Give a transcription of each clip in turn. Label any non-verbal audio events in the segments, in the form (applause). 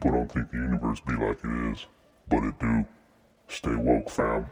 People don't think the universe be like it is, but it do. Stay woke, fam.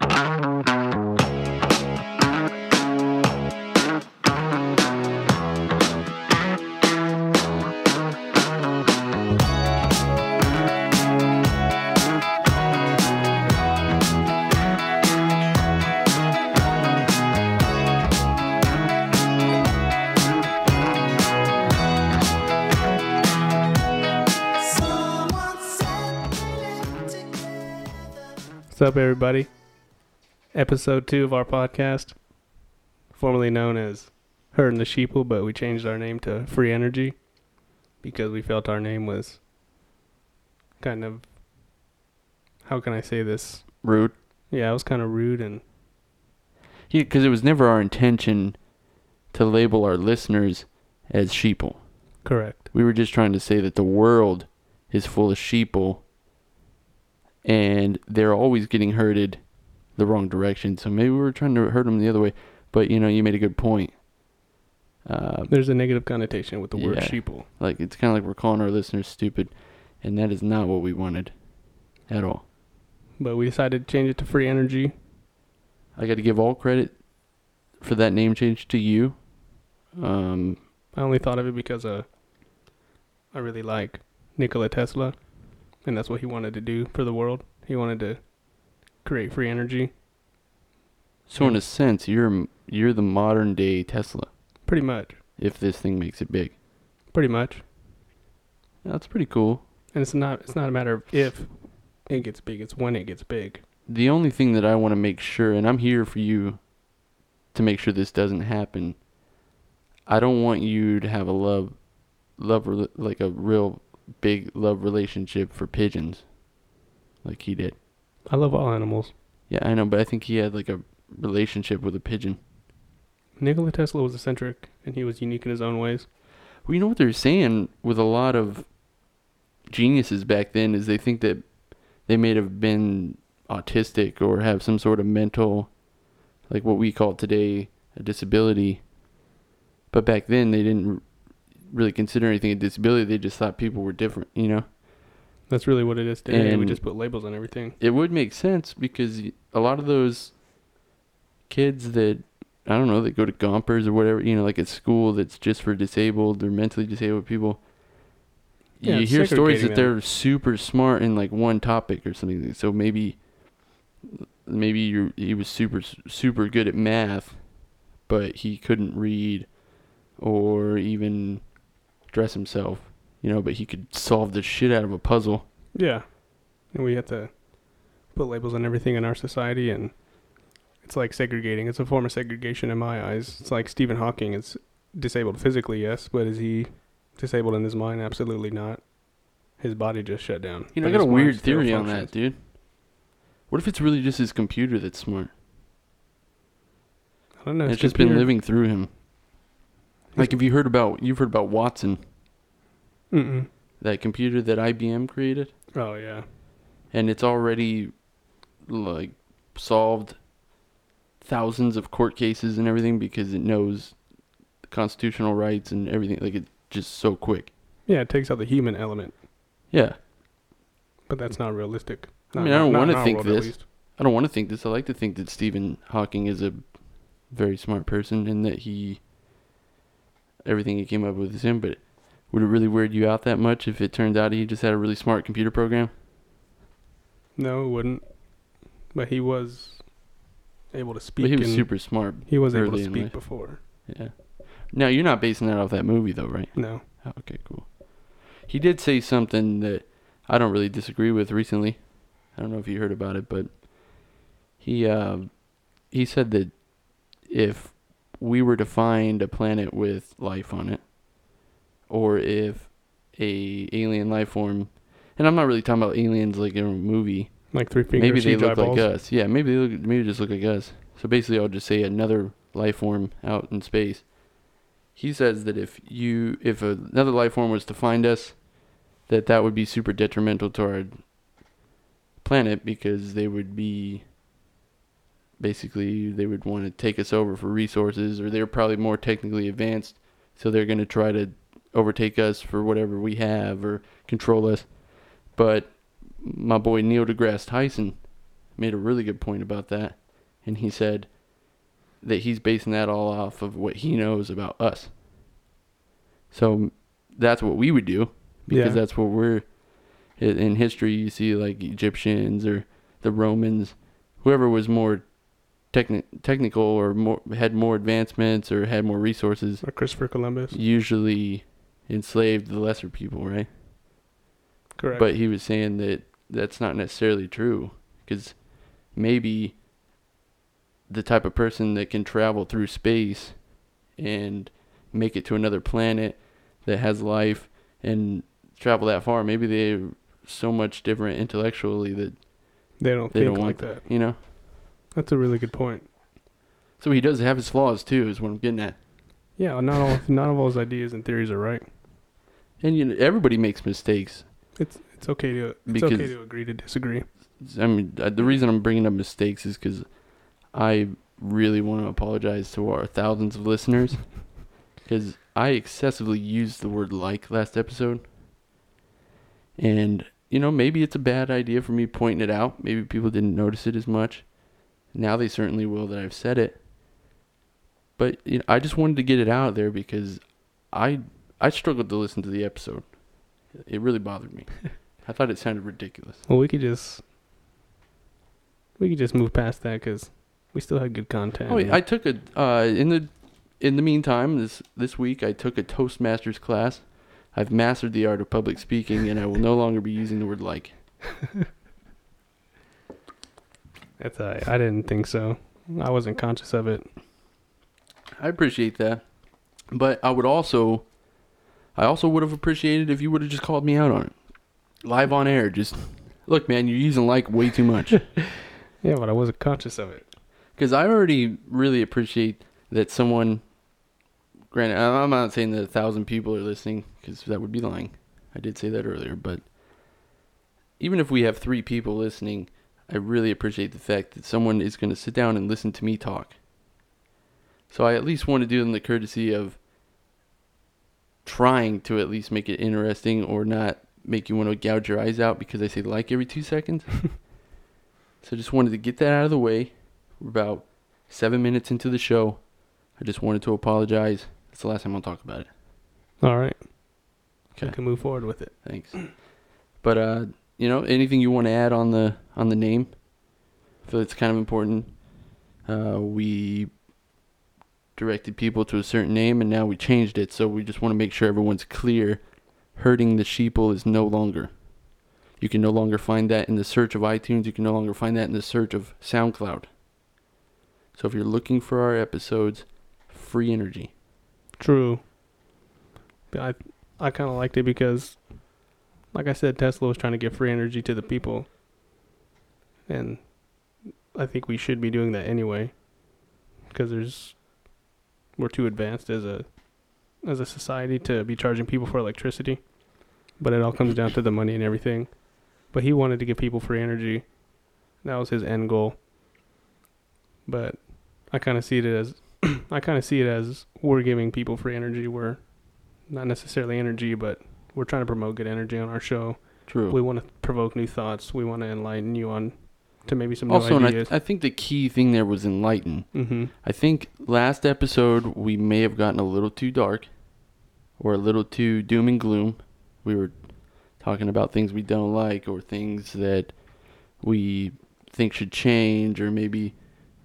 What's up, everybody? Episode two of our podcast, formerly known as Herding the Sheeple, but we changed our name to Free Energy because we felt our name was kind of. How can I say this? rude. Yeah, it was kind of rude and Yeah, because it was never our intention to label our listeners as sheeple. correct. We were just trying to say that the world is full of sheeple and they're always getting herded the wrong direction. So maybe we were trying to herd them the other way. But, you know, you made a good point. Uh, There's a negative connotation with the word Yeah. sheeple. like, it's kind of like we're calling our listeners stupid. And that is not what we wanted at all. But we decided to change it to Free Energy. I got to give all credit for that name change to you. Um, I only thought of it because uh, I really like Nikola Tesla, and that's what he wanted to do for the world. He wanted to create free energy, So in a sense, you're you're the modern day Tesla. pretty much, If this thing makes it big, pretty much. that's pretty cool. And it's not it's not a matter of if it gets big; it's when it gets big. The only thing that I want to make sure, and I'm here for you to make sure this doesn't happen. I don't want you to have a love, love like a real big love relationship for pigeons, like he did. I love all animals. Yeah, I know, but I think he had like a relationship with a pigeon. Nikola Tesla was eccentric, and he was unique in his own ways. Well, you know what they're saying with a lot of geniuses back then is they think that they may have been autistic or have some sort of mental, like what we call today a disability. But back then they didn't really consider anything a disability. They just thought people were different, you know? That's really what it is today. we just put labels on everything. It would make sense because a lot of those kids that I don't know, that go to Gompers or whatever, you know, like at school that's just for disabled or mentally disabled people. Yeah, you hear stories that segregating they're super smart in like one topic or something. So maybe maybe you he was super super good at math, but he couldn't read or even dress himself, you know, but he could solve the shit out of a puzzle. Yeah, and we have to put labels on everything in our society, and it's like segregating. It's a form of segregation in my eyes. It's like Stephen Hawking is disabled physically, yes, but is he disabled in his mind? Absolutely not. His body just shut down. You know, I got a weird theory on that, dude. What if it's really just his computer that's smart? I don't know. It's just been living through him. Like have you heard about you've heard about Watson, Mm-mm. that computer that IBM created, Oh yeah. and it's already like solved thousands of court cases and everything because it knows constitutional rights and everything. Like it's just so quick. Yeah, it takes out the human element, Yeah, but that's not realistic. I mean, I don't wanna think world, this. I don't want to think this. I like to think that Stephen Hawking is a very smart person and that he everything he came up with is him. But would it really weird you out that much if it turned out he just had a really smart computer program? No, it wouldn't. But he was able to speak. But he was super smart. He was able to speak before. Yeah. Now you're not basing that off that movie though, right? No. Oh, okay, cool. He did say something that I don't really disagree with recently. I don't know if you heard about it, but he uh, he said that if we were to find a planet with life on it, or if a alien life form, and I'm not really talking about aliens like in a movie. Like three fingers, maybe they look eyeballs. like us. Yeah, maybe they look, maybe just look like us. So basically, I'll just say another life form out in space. He says that if you if another life form was to find us, that that would be super detrimental to our planet because they would be basically they would want to take us over for resources or they're probably more technically advanced so they're going to try to overtake us for whatever we have or control us But my boy Neil deGrasse Tyson made a really good point about that, and he said that he's basing that all off of what he knows about us. So that's what we would do because Yeah. that's what we're in history. You see like Egyptians or the Romans, whoever was more techni- technical or more had more advancements or had more resources, Or Christopher Columbus. usually enslaved the lesser people, right? Correct. But he was saying that that's not necessarily true because maybe the type of person that can travel through space and make it to another planet that has life and travel that far, maybe they're so much different intellectually that they don't they think don't like want that. you know. That's a really good point. So he does have his flaws too, is what I'm getting at. Yeah, not all (laughs) not all his ideas and theories are right. And you know, everybody makes mistakes. It's it's okay to it's Because- okay to agree to disagree. I mean, uh, the reason I'm bringing up mistakes is because I really want to apologize to our thousands of listeners (laughs) because I excessively used the word like last episode. And, you know, maybe it's a bad idea for me pointing it out. Maybe people didn't notice it as much. Now they certainly will that I've said it. But you know, I just wanted to get it out there because I I struggled to listen to the episode. It really bothered me. (laughs) I thought it sounded ridiculous. Well, we could just we could just move past that because we still had good content. Oh, yeah, I took a uh, in the in the meantime this this week I took a Toastmasters class. I've mastered the art of public speaking, and I will no longer be using the word like. (laughs) That's I I didn't think so. I wasn't conscious of it. I appreciate that, but I would also, I also would have appreciated if you would have just called me out on it, live on air. Just look, man, you're using like way too much. (laughs) Yeah, but I wasn't conscious of it. Because I already really appreciate that someone. Granted, I'm not saying that a thousand people are listening because that would be lying. I did say that earlier, but even if we have three people listening, I really appreciate the fact that someone is going to sit down and listen to me talk. So I at least want to do them the courtesy of trying to at least make it interesting or not make you want to gouge your eyes out because I say like every two seconds. (laughs) so just wanted to get that out of the way. We're about seven minutes into the show. I just wanted to apologize. That's the last time I'll talk about it. All right. Okay. Can move forward with it. Thanks. But uh, you know, anything you want to add on the on the name? I feel it's kind of important. Uh, we directed people to a certain name, and now we changed it. So we just want to make sure everyone's clear. Herding the Sheeple is no longer. You can no longer find that in the search of iTunes. You can no longer find that in the search of SoundCloud. So if you're looking for our episodes, free energy. True. I I kind of liked it because, like I said, Tesla was trying to give free energy to the people, and I think we should be doing that anyway, because there's we're too advanced as a as a society to be charging people for electricity, but it all comes down to the money and everything. But he wanted to give people free energy. That was his end goal. But I kind of see it as (clears throat) I kind of see it as we're giving people free energy. We're not necessarily energy, but we're trying to promote good energy on our show. True. We want to provoke new thoughts. We want to enlighten you on to maybe some new also, I, ideas. I think the key thing there was enlighten. mm-hmm. I think last episode we may have gotten a little too dark or a little too doom and gloom. We were talking about things we don't like or things that we think should change or maybe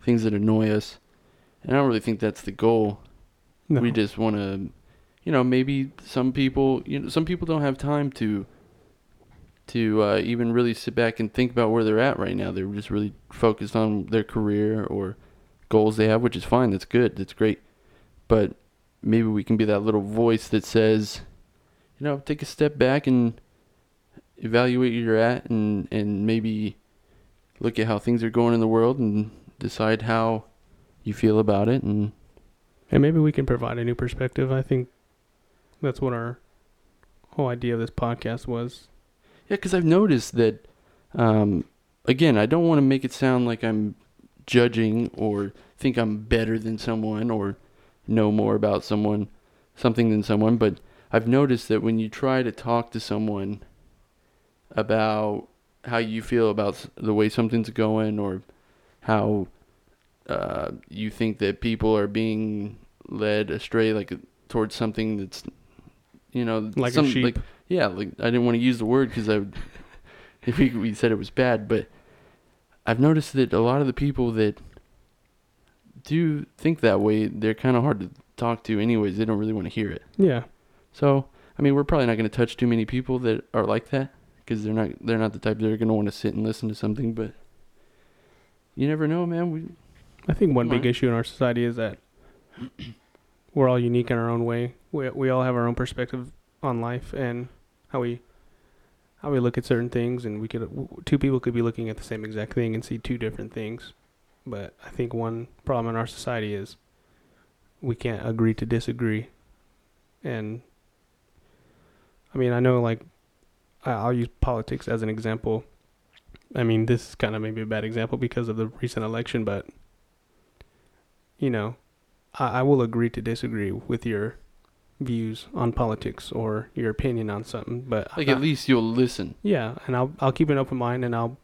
things that annoy us. And I don't really think that's the goal. No. We just want to, you know, maybe some people, you know, some people don't have time to to uh, even really sit back and think about where they're at right now. They're just really focused on their career or goals they have, which is fine. That's good. That's great. But maybe we can be that little voice that says, you know, take a step back and evaluate where you're at and, and maybe look at how things are going in the world and decide how you feel about it and and maybe we can provide a new perspective. I think that's what our whole idea of this podcast was. Yeah, because I've noticed that. Um, again, I don't want to make it sound like I'm judging or think I'm better than someone or know more about someone, something than someone. But I've noticed that when you try to talk to someone about how you feel about the way something's going or how uh, you think that people are being led astray like towards something that's you know Like a sheep. like yeah like I didn't want to use the word because I would (laughs) if we, we said it was bad but I've noticed that a lot of the people that do think that way they're kind of hard to talk to anyways they don't really want to hear it Yeah. so I mean we're probably not going to touch too many people that are like that because they're not they're not the type that are going to want to sit and listen to something but you never know man we I think one big issue in our society is that we're all unique in our own way. We we all have our own perspective on life and how we how we look at certain things, and we could two people could be looking at the same exact thing and see two different things. But I think one problem in our society is we can't agree to disagree, and I mean I know like I'll use politics as an example. I mean this is kind of maybe a bad example because of the recent election, but you know, I, I will agree to disagree with your views on politics or your opinion on something, but like I- at least you'll listen yeah, and I'll I'll keep an open mind, and I'll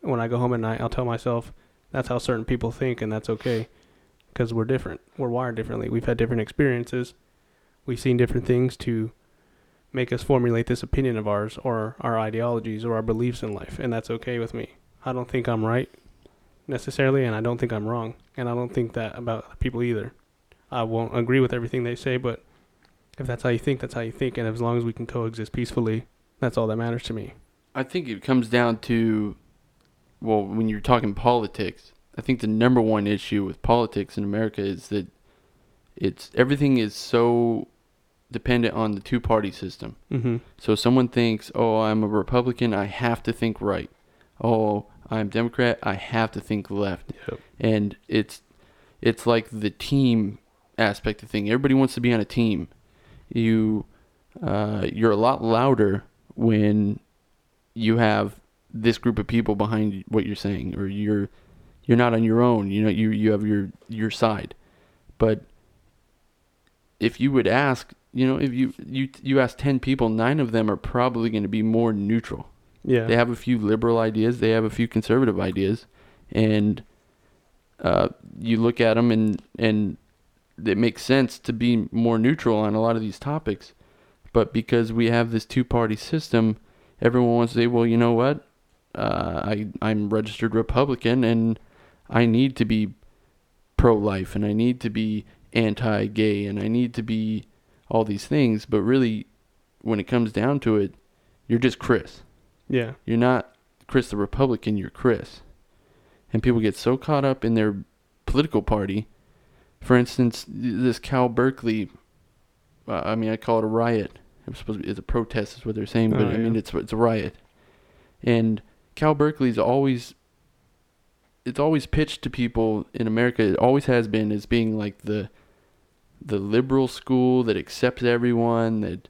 when I go home at night, I'll tell myself that's how certain people think, and that's okay, because we're different. We're wired differently. We've had different experiences. We've seen different things to make us formulate this opinion of ours, or our ideologies, or our beliefs in life, and that's okay with me. I don't think I'm right necessarily, and I don't think I'm wrong, and I don't think that about people either. I won't agree with everything they say, but if that's how you think, that's how you think, and as long as we can coexist peacefully, that's all that matters to me. I think it comes down to, well, when you're talking politics, I think the number one issue with politics in America is that it's everything is so dependent on the two party system. Mm-hmm. So someone thinks, oh, I'm a Republican, I have to think right. Oh, I'm Democrat, I have to think left. Yep. And it's it's like the team aspect of thing. Everybody wants to be on a team. You uh, you're a lot louder when you have this group of people behind what you're saying, or you're you're not on your own. You know, you you have your your side. But if you would ask, you know, if you you you ask ten people, nine of them are probably going to be more neutral. Yeah. They have a few liberal ideas, they have a few conservative ideas, and uh, you look at them and and it makes sense to be more neutral on a lot of these topics. But because we have this two-party system, everyone wants to say, well, you know what? Uh, I I'm registered Republican and I need to be pro-life and I need to be anti-gay and I need to be all these things. But really, when it comes down to it, you're just Chris. yeah. You're not Chris the Republican, you're Chris. And people get so caught up in their political party. For instance, this Cal Berkeley, uh, I mean, I call it a riot. It's supposed to be, it's a protest, is what they're saying, but Oh, I mean, it's it's a riot. And Cal Berkeley's always, it's always pitched to people in America. It always has been as being like the, the liberal school that accepts everyone, that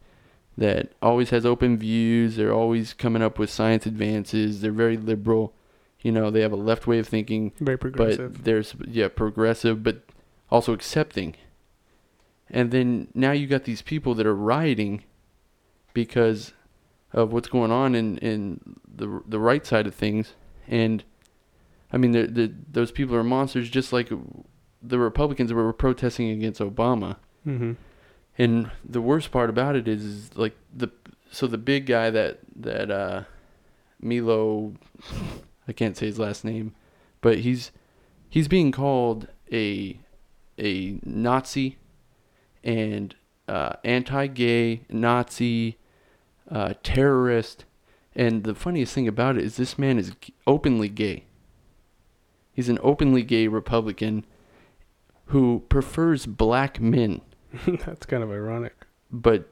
that always has open views. They're always coming up with science advances. They're very liberal. You know, they have a left way of thinking, Very progressive. but there's yeah, progressive, but also accepting. And then now you got these people that are rioting because of what's going on in in the the right side of things, and I mean, the the those people are monsters, just like the Republicans were protesting against Obama. mm-hmm. And the worst part about it is, is like the so the big guy that that uh Milo (laughs) I can't say his last name, but he's he's being called a a Nazi and uh, anti-gay Nazi uh, terrorist. And the funniest thing about it is this man is openly gay. He's an openly gay Republican who prefers black men (laughs) That's kind of ironic. but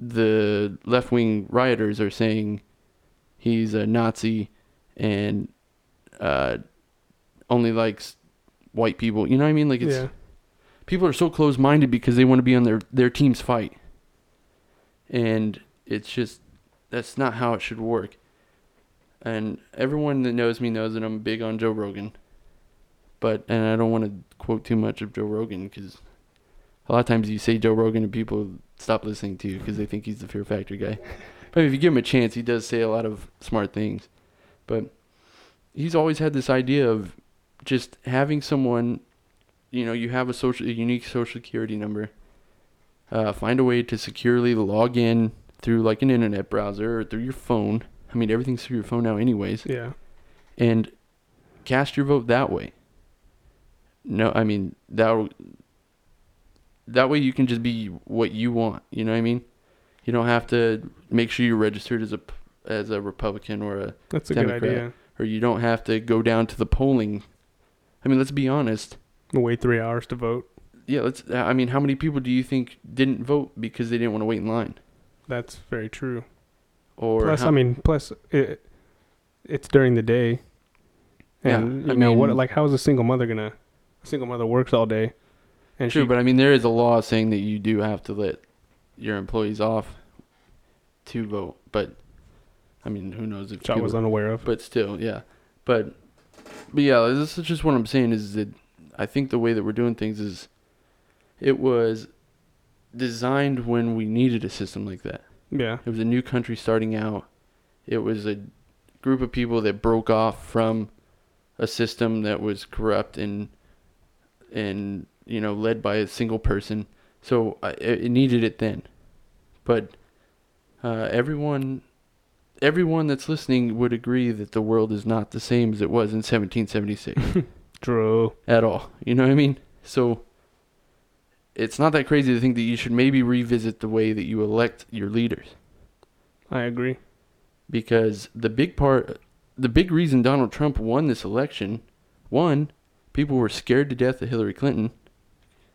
the left wing rioters are saying he's a Nazi and uh, only likes white people. You know what I mean? Like it's yeah. people are so close minded because they want to be on their their team's fight, and it's just that's not how it should work. And everyone that knows me knows that I'm big on Joe Rogan, but and I don't want to quote too much of Joe Rogan because a lot of times you say Joe Rogan and people stop listening to you because they think he's the Fear Factor guy. (laughs) But if you give him a chance, he does say a lot of smart things. But he's always had this idea of just having someone, you know, you have a social, a unique social security number. Uh, find a way to securely log in through like an internet browser or through your phone. I mean, everything's through your phone now, anyways, Yeah. and cast your vote that way. No, I mean that. That way, you can just be what you want. You know what I mean? You don't have to make sure you're registered as a as a Republican or a That's a good Democrat. idea. or you don't have to go down to the polling. I mean, let's be honest. Wait three hours to vote. Yeah, let's. Uh, I mean, how many people do you think didn't vote because they didn't want to wait in line? That's very true. Or plus, how- I mean, plus it, it's during the day, and Yeah, you I know what? mean- Like, how is a single mother gonna? A single mother works all day, and true, she. but I mean, there is a law saying that you do have to let your employees off to vote. But I mean, who knows if I was unaware of. but still, yeah. But but yeah, this is just what I'm saying is that I think the way that we're doing things is it was designed when we needed a system like that. Yeah. It was a new country starting out. It was a group of people that broke off from a system that was corrupt and and you know led by a single person. So I, it it needed it then, but uh, everyone everyone that's listening would agree that the world is not the same as it was in 1776 (laughs) True. at all. You know what I mean? So it's not that crazy to think that you should maybe revisit the way that you elect your leaders I agree. because the big part the big reason Donald Trump won this election one people were scared to death of Hillary Clinton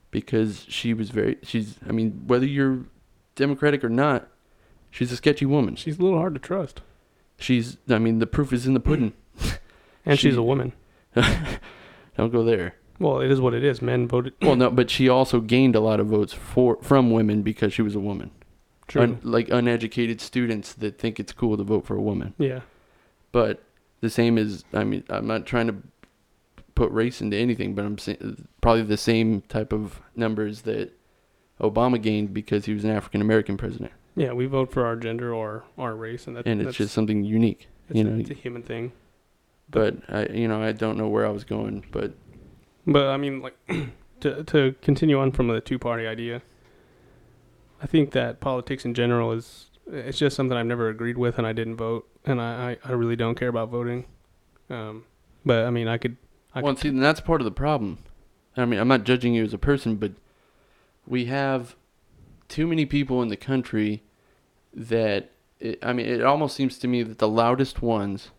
because she was very she's I mean whether you're democratic or not she's a sketchy woman She's a little hard to trust, she's I mean the proof is in the pudding (laughs) and she's a woman. (laughs) don't go there Well, it is what it is. Men voted. well no but she also gained a lot of votes for from women because she was a woman True. Un, like uneducated students that think it's cool to vote for a woman yeah. But the same as I mean, I'm not trying to put race into anything, but I'm saying probably the same type of numbers that Obama gained because he was an African American president, Yeah. We vote for our gender or our race, and that, and it's just something unique. it's, you know. it's a human thing. But I, you know, I don't know where I was going, but But I mean, like (clears throat) to to continue on from the two party idea, I think that politics in general is it's just something I've never agreed with, and I didn't vote, and I I, I really don't care about voting. Um, but I mean, I could. I well, could see, and that's part of the problem. I mean, I'm not judging you as a person, but we have too many people in the country that it, I mean, it almost seems to me that the loudest ones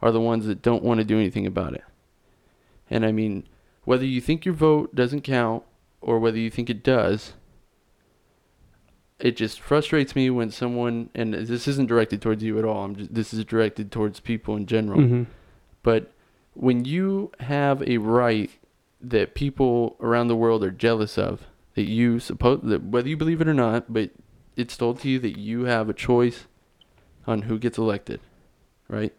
are the ones that don't want to do anything about it. And I mean, whether you think your vote doesn't count or whether you think it does, it just frustrates me when someone and this isn't directed towards you at all. I'm just, this is directed towards people in general. Mhm. But when you have a right that people around the world are jealous of, that you suppose that whether you believe it or not, but it's told to you that you have a choice on who gets elected, right?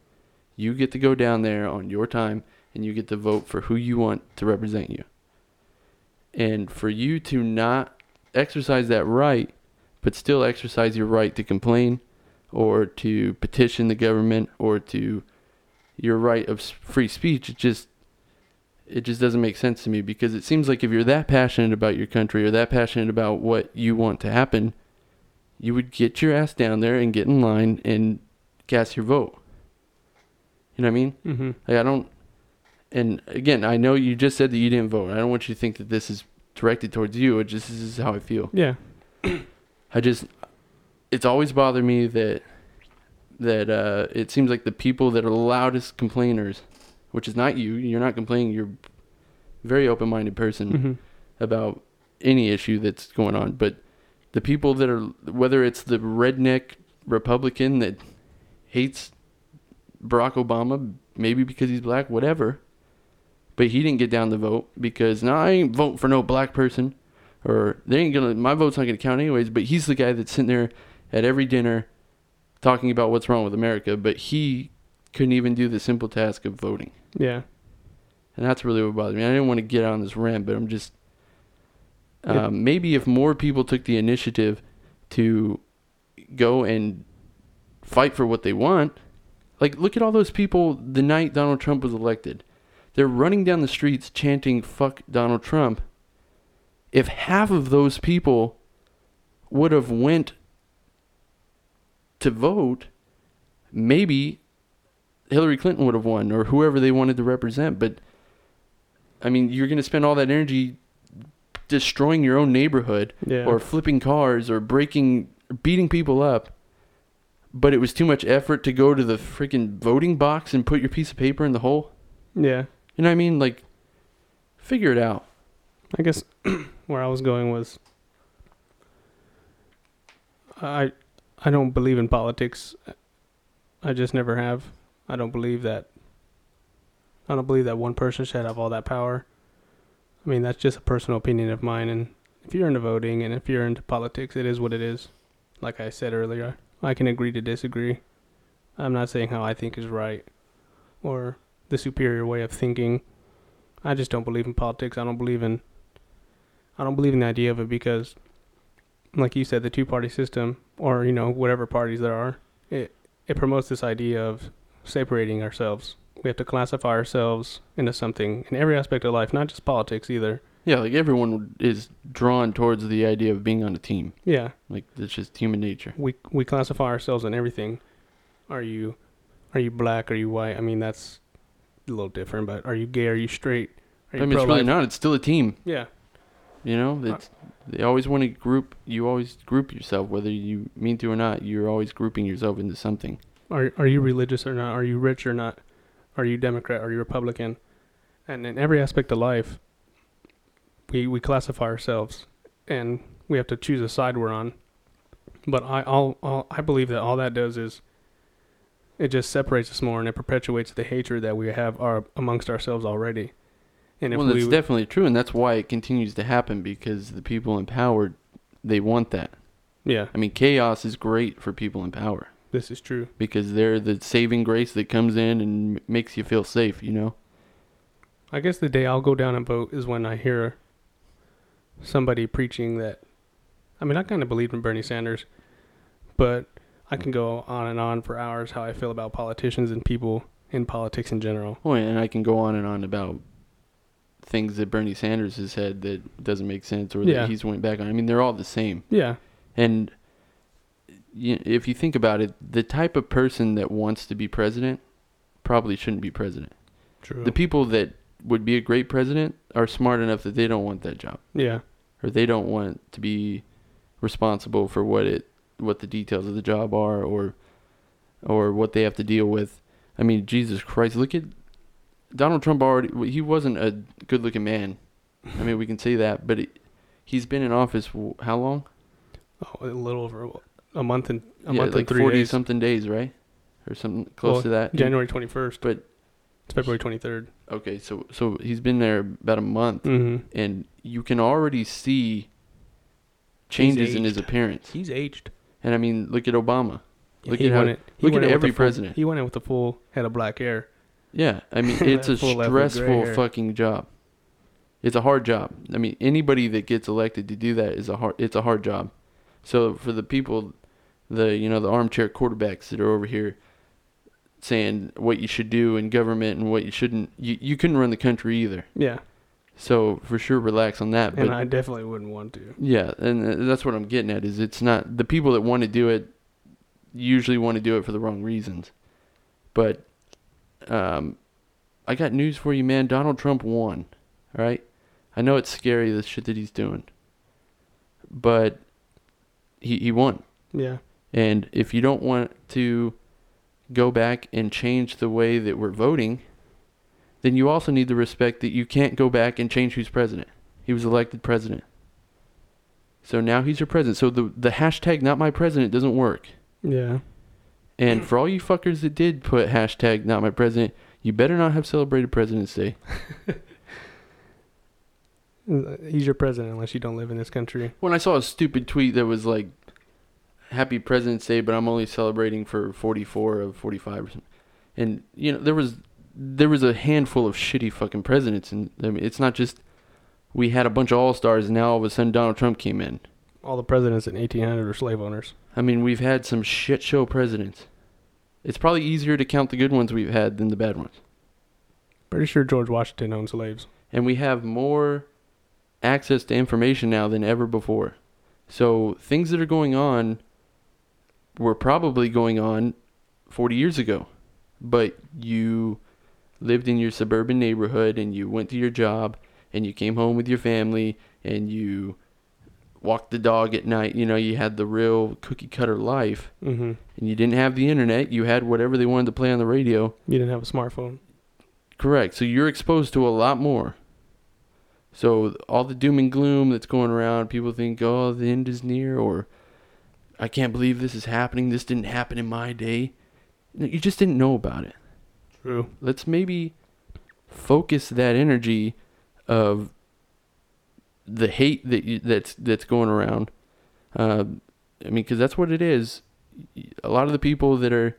You get to go down there on your time and you get to vote for who you want to represent you. And for you to not exercise that right, but still exercise your right to complain or to petition the government or to your right of free speech it just it just doesn't make sense to me because it seems like if you're that passionate about your country or that passionate about what you want to happen you would get your ass down there and get in line and cast your vote. You know what i mean? Mhm. like i don't and again i know you just said that you didn't vote. I don't want you to think that this is directed towards you. It just this is how i feel. Yeah. I just it's always bothered me that that uh, it seems like the people that are the loudest complainers, which is not you, you're not complaining, you're a very open-minded person Mhm. about any issue that's going on, but the people that are whether it's the redneck Republican that hates Barack Obama, maybe because he's black, whatever, but he didn't get down the vote because no, I ain't vote for no black person or they ain't gonna my vote's not gonna count anyways. But he's the guy that's sitting there at every dinner talking about what's wrong with America, but he couldn't even do the simple task of voting, Yeah. and that's really what bothers me. I didn't want to get on this rant, but I'm just Yeah. um, maybe if more people took the initiative to go and fight for what they want. Like, look at all those people the night Donald Trump was elected. They're running down the streets chanting "fuck Donald Trump." If half of those people would have went to vote, maybe Hillary Clinton would have won or whoever they wanted to represent. But I mean, you're going to spend all that energy destroying your own neighborhood Yeah. or flipping cars or breaking, beating people up. But it was too much effort to go to the freaking voting box and put your piece of paper in the hole. yeah. You know what I mean? Like, figure it out. I guess (clears throat) where I was going was I I don't believe in politics. I just never have. I don't believe that I don't believe that one person should have all that power. I mean, that's just a personal opinion of mine and if you're into voting and if you're into politics, it is what it is. Like I said earlier, I can agree to disagree. I'm not saying how I think is right or the superior way of thinking. I just don't believe in politics. I don't believe in I don't believe in the idea of it because, like you said, the two party system, or you know whatever parties there are, it it promotes this idea of separating ourselves. We have to classify ourselves into something in every aspect of life, not just politics either. Yeah, like everyone is drawn towards the idea of being on a team. Yeah, Like, it's just human nature. we we classify ourselves in everything. Are you are you black? Are you white? I mean that's a little different, but are you gay? Are you straight? Are I you mean, it's really not. It's still a team. Yeah, You know, uh, it's, they always want to group. You always group yourself, whether you mean to or not. You're always grouping yourself into something. Are are you religious or not? Are you rich or not? Are you Democrat? Are you Republican? And in every aspect of life, we we classify ourselves, and we have to choose a side we're on. But I all, all I believe that all that does is it just separates us more and it perpetuates the hatred that we have our, amongst ourselves already. And if well, we that's definitely true, and that's why it continues to happen because the people in power, they want that. yeah, I mean, chaos is great for people in power this is true. because they're the saving grace that comes in and m- makes you feel safe. You know. I guess the day I'll go down and vote is when I hear somebody preaching that. I mean, I kind of believe in Bernie Sanders, but I can go on and on for hours how I feel about politicians and people in politics in general. Oh, and I can go on and on about things that Bernie Sanders has said that doesn't make sense or Yeah. that he's went back on. I mean, they're all the same. Yeah, And if you think about it, the type of person that wants to be president probably shouldn't be president. true. The people that would be a great president are smart enough that they don't want that job yeah, or they don't want to be responsible for what it what the details of the job are or or what they have to deal with. I mean, Jesus Christ, look at Donald Trump already he wasn't a good-looking man. I mean, we can say that, but it, he's been in office how long? oh, a little over a month and a yeah, month like and three 40 days. something days, right? Or something close Well, to that. January twenty first, But it's February twenty third. okay, so so he's been there about a month Mm-hmm. and you can already see changes in his appearance. He's aged. And I mean, look at Obama. Look he at how- went in- he look went at every full- president. He went in with a full head of black hair. Yeah, I mean, (laughs) it's a Full left with gray stressful fucking job. It's a hard job. I mean, anybody that gets elected to do that is a hard. It's a hard job. So for the people, the you know the armchair quarterbacks that are over here saying what you should do in government and what you shouldn't, you you couldn't run the country either. Yeah, So for sure, relax on that. But and I definitely wouldn't want to. Yeah, and uh, that's what I'm getting at. Is it's not the people that want to do it usually want to do it for the wrong reasons. But um, I got news for you, man. Donald Trump won. All right, I know it's scary the shit that he's doing, but he he won. Yeah, And if you don't want to go back and change the way that we're voting, then you also need to respect that you can't go back and change who's president. He was elected president. So now he's your president. So the the hashtag not my president doesn't work. yeah. And for all you fuckers that did put hashtag not my president, you better not have celebrated President's Day. (laughs) He's your president unless you don't live in this country. When I saw a stupid tweet that was like, "Happy President's Day," but I'm only celebrating for 44 of 45 or something, and you know there was there was a handful of shitty fucking presidents, and I mean it's not just we had a bunch of all stars, and now all of a sudden Donald Trump came in. All the presidents in 1800 were slave owners. I mean we've had some shit show presidents. It's probably easier to count the good ones we've had than the bad ones. Pretty sure George Washington owned slaves. And we have more access to information now than ever before. So things that are going on were probably going on 40 years ago. But you lived in your suburban neighborhood and you went to your job and you came home with your family and you walked the dog at night. You know, you had the real cookie cutter life Mm-hmm. and you didn't have the internet. You had whatever they wanted to play on the radio. You didn't have a smartphone. Correct. So you're exposed to a lot more. So all the doom and gloom that's going around, people think, oh, the end is near, or I can't believe this is happening. This didn't happen in my day. You just didn't know about it. True. Let's maybe focus that energy of the hate that you, that's that's going around. Uh, I mean, because that's what it is. A lot of the people that are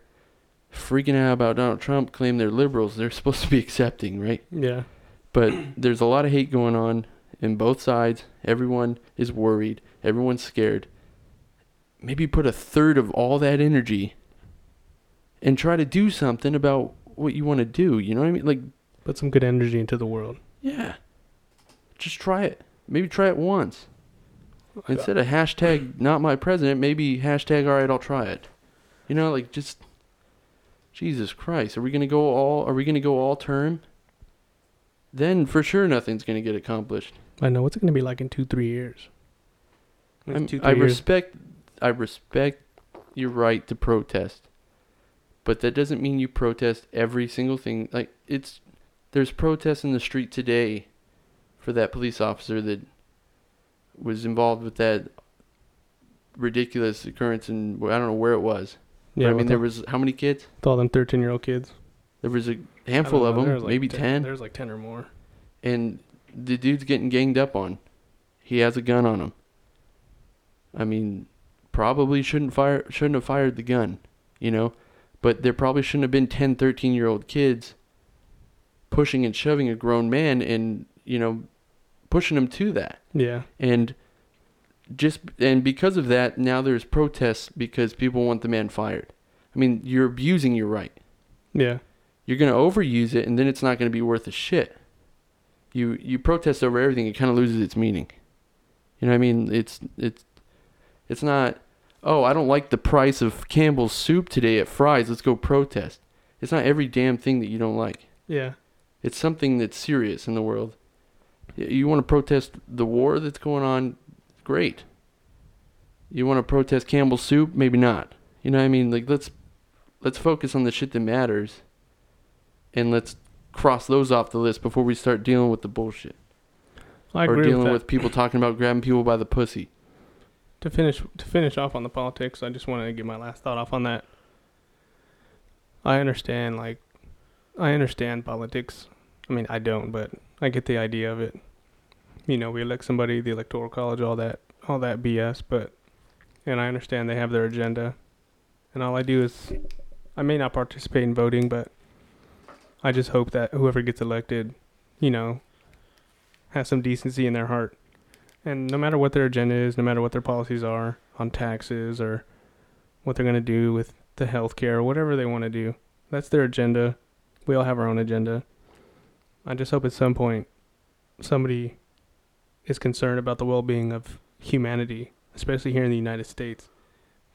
freaking out about Donald Trump claim they're liberals. They're (laughs) supposed to be accepting, right? Yeah. But (clears throat) there's a lot of hate going on in both sides. Everyone is worried. Everyone's scared. Maybe put a third of all that energy and try to do something about what you want to do. You know what I mean? Like, Put some good energy into the world. yeah. Just try it. Maybe try it once. Instead of hashtag not my president, maybe hashtag all right, I'll try it. You know, like just Jesus Christ. Are we gonna go all are we gonna go all term? Then for sure nothing's gonna get accomplished. I know what's it going to be like in two, three years. Next I'm- I years. respect I respect your right to protest. But that doesn't mean you protest every single thing. Like it's there's protests in the street today for that police officer that was involved with that ridiculous occurrence in I don't know where it was. Yeah, but I mean there was how many kids? with all them thirteen-year-old kids. There was a handful of know, them, like maybe 10. There's like ten or more. and the dude's getting ganged up on. He has a gun on him. I mean, probably shouldn't fire shouldn't have fired the gun, you know, but there probably shouldn't have been 10, 13 year old kids pushing and shoving a grown man and, you know, pushing him to that. Yeah. And just and because of that, now there's protests because people want the man fired. I mean, you're abusing your right Yeah. you're going to overuse it and then it's not going to be worth a shit. You you protest over everything, it kind of loses its meaning. You know what I mean? It's it's it's not oh, I don't like the price of Campbell's soup today at Fry's, let's go protest. It's not every damn thing that you don't like. Yeah. It's something that's serious in the world. You want to protest the war that's going on? Great. You want to protest Campbell's soup? Maybe not. You know what I mean? Like let's let's focus on the shit that matters, and let's cross those off the list before we start dealing with the bullshit I or agree dealing with, that. with people talking about grabbing people by the pussy. To finish to finish off on the politics, I just wanted to get my last thought off on that. I understand like I understand politics. I mean, I don't, but I get the idea of it. You know, we elect somebody, the electoral college, all that all that BS, but and I understand they have their agenda. And all I do is I may not participate in voting, but I just hope that whoever gets elected, you know, has some decency in their heart and no matter what their agenda is, no matter what their policies are on taxes or what they're going to do with the health care or whatever they want to do, that's their agenda. We all have our own agenda. I just hope at some point somebody is concerned about the well being of humanity, especially here in the United States.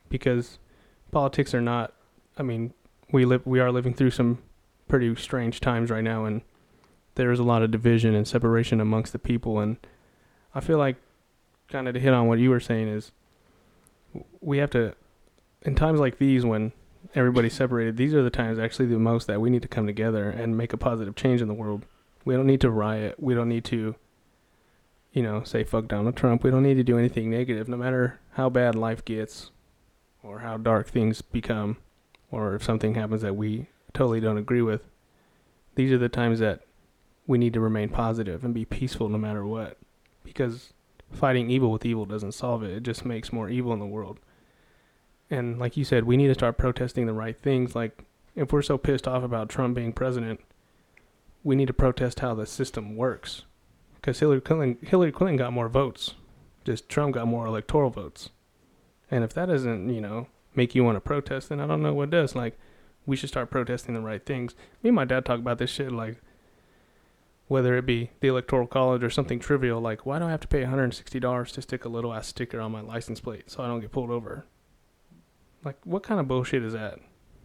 Because politics are not I mean, we live we are living through some pretty strange times right now and there is a lot of division and separation amongst the people and I feel like kind of to hit on what you were saying is we have to in times like these when everybody's separated these are the times actually the most that we need to come together and make a positive change in the world. We don't need to riot. We don't need to you know say fuck donald trump. We don't need to do anything negative no matter how bad life gets or how dark things become or if something happens that we totally don't agree with. These are the times that we need to remain positive and be peaceful no matter what because fighting evil with evil doesn't solve it. It just makes more evil in the world. And like you said, we need to start protesting the right things. Like if we're so pissed off about Trump being president, we need to protest how the system works. Because Hillary Clinton, Hillary Clinton got more votes, just Trump got more electoral votes. And if that doesn't, you know, make you want to protest, then I don't know what does. Like we should start protesting the right things. Me and my dad talk about this shit like whether it be the electoral college or something trivial like why do I have to pay $160 to stick a little ass sticker on my license plate so I don't get pulled over? Like what kind of bullshit is that?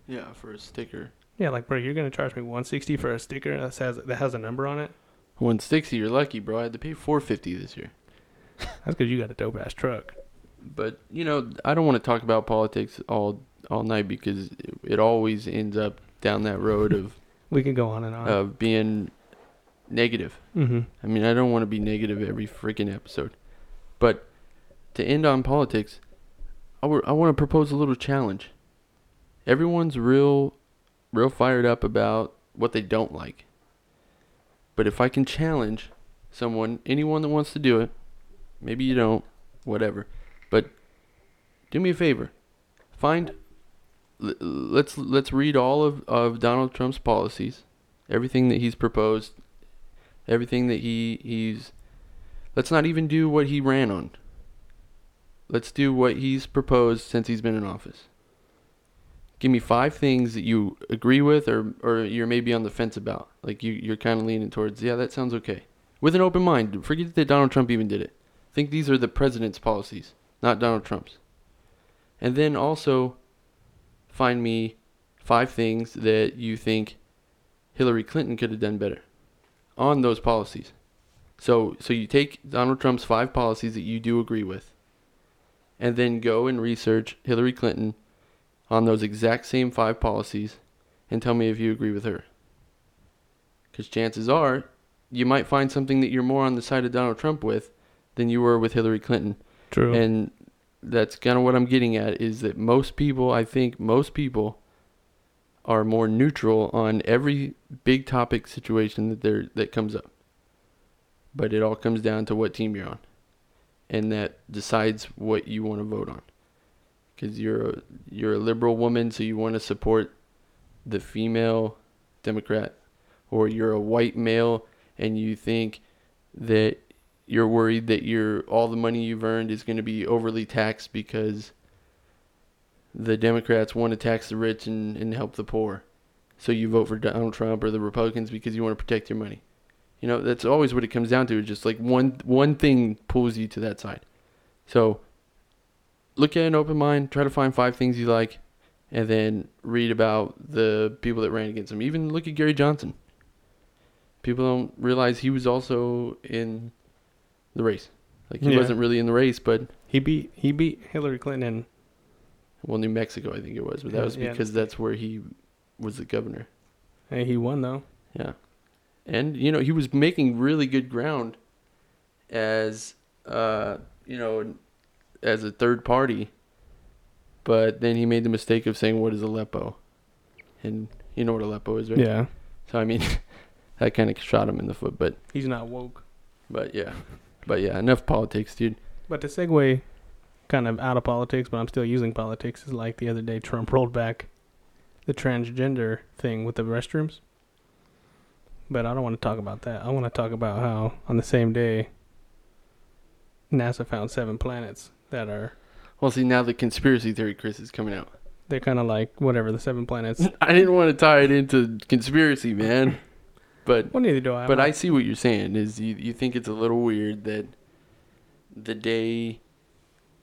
Yeah, for a sticker. Yeah, like bro, you're gonna charge me 160 for a sticker that says that has a number on it. 160, you're lucky, bro. I had to pay 450 this year. (laughs) That's because you got a dope ass truck. But you know, I don't want to talk about politics all all night because it, it always ends up down that road of (laughs) We can go on and on. of being negative. mm-hmm. I mean, I don't want to be negative every freaking episode. But to end on politics, I want to propose a little challenge. Everyone's real real fired up about what they don't like. But if I can challenge someone, anyone that wants to do it, maybe you don't, whatever. But do me a favor. Find let's let's read all of, of Donald Trump's policies, everything that he's proposed, everything that he he's let's not even do what he ran on. Let's do what he's proposed since he's been in office. Give me five things that you agree with or or you're maybe on the fence about. Like you you're kind of leaning towards, yeah, that sounds okay. With an open mind. Forget that Donald Trump even did it. Think these are the president's policies, not Donald Trump's. And then also find me five things that you think Hillary Clinton could have done better on those policies. So so you take Donald Trump's five policies that you do agree with and then go and research Hillary Clinton on those exact same five policies and tell me if you agree with her. Cuz chances are you might find something that you're more on the side of Donald Trump with than you were with Hillary Clinton. True. And that's kind of what I'm getting at is that most people, I think most people are more neutral on every big topic situation that there that comes up. But it all comes down to what team you're on. And that decides what you want to vote on. Cuz you're a, you're a liberal woman so you want to support the female democrat or you're a white male and you think that you're worried that your all the money you've earned is going to be overly taxed because the Democrats want to tax the rich and, and help the poor. So you vote for Donald Trump or the Republicans because you want to protect your money. You know, that's always what it comes down to. It's just like one one thing pulls you to that side. So look at an open mind, try to find five things you like, and then read about the people that ran against him. Even look at Gary Johnson. People don't realize he was also in the race. Like he Yeah. wasn't really in the race, but he beat he beat Hillary Clinton. Well, New Mexico, I think it was, but that was yeah. because that's where he was the governor. And he won though. Yeah, and you know he was making really good ground as uh you know as a third party, but then he made the mistake of saying what is Aleppo, and you know what Aleppo is, right? Yeah. So I mean, (laughs) that kind of shot him in the foot, but He's not woke. but yeah, but yeah, enough politics, dude. But to segue kind of out of politics, but I'm still using politics, is like the other day Trump rolled back the transgender thing with the restrooms. But I don't want to talk about that. I want to talk about how on the same day NASA found seven planets that are Well, see now the conspiracy theory, Chris, is coming out. they're kind of like whatever the seven planets. (laughs) I didn't want to tie it into conspiracy, man, but well, neither do I. but I see what you're saying. Is you you think it's a little weird that the day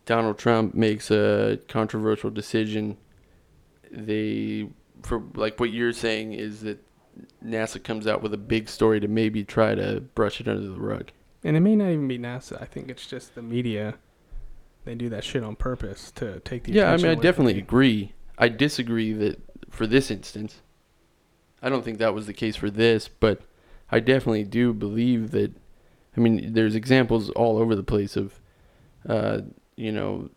Donald Trump makes a controversial decision, they for like what you're saying is that NASA comes out with a big story to maybe try to brush it under the rug. and it may not even be NASA. I think it's just the media. They do that shit on purpose to take the Yeah, I mean, I definitely you. agree. I disagree that for this instance, I don't think that was the case for this, but I definitely do believe that. I mean, there's examples all over the place of, uh, you know,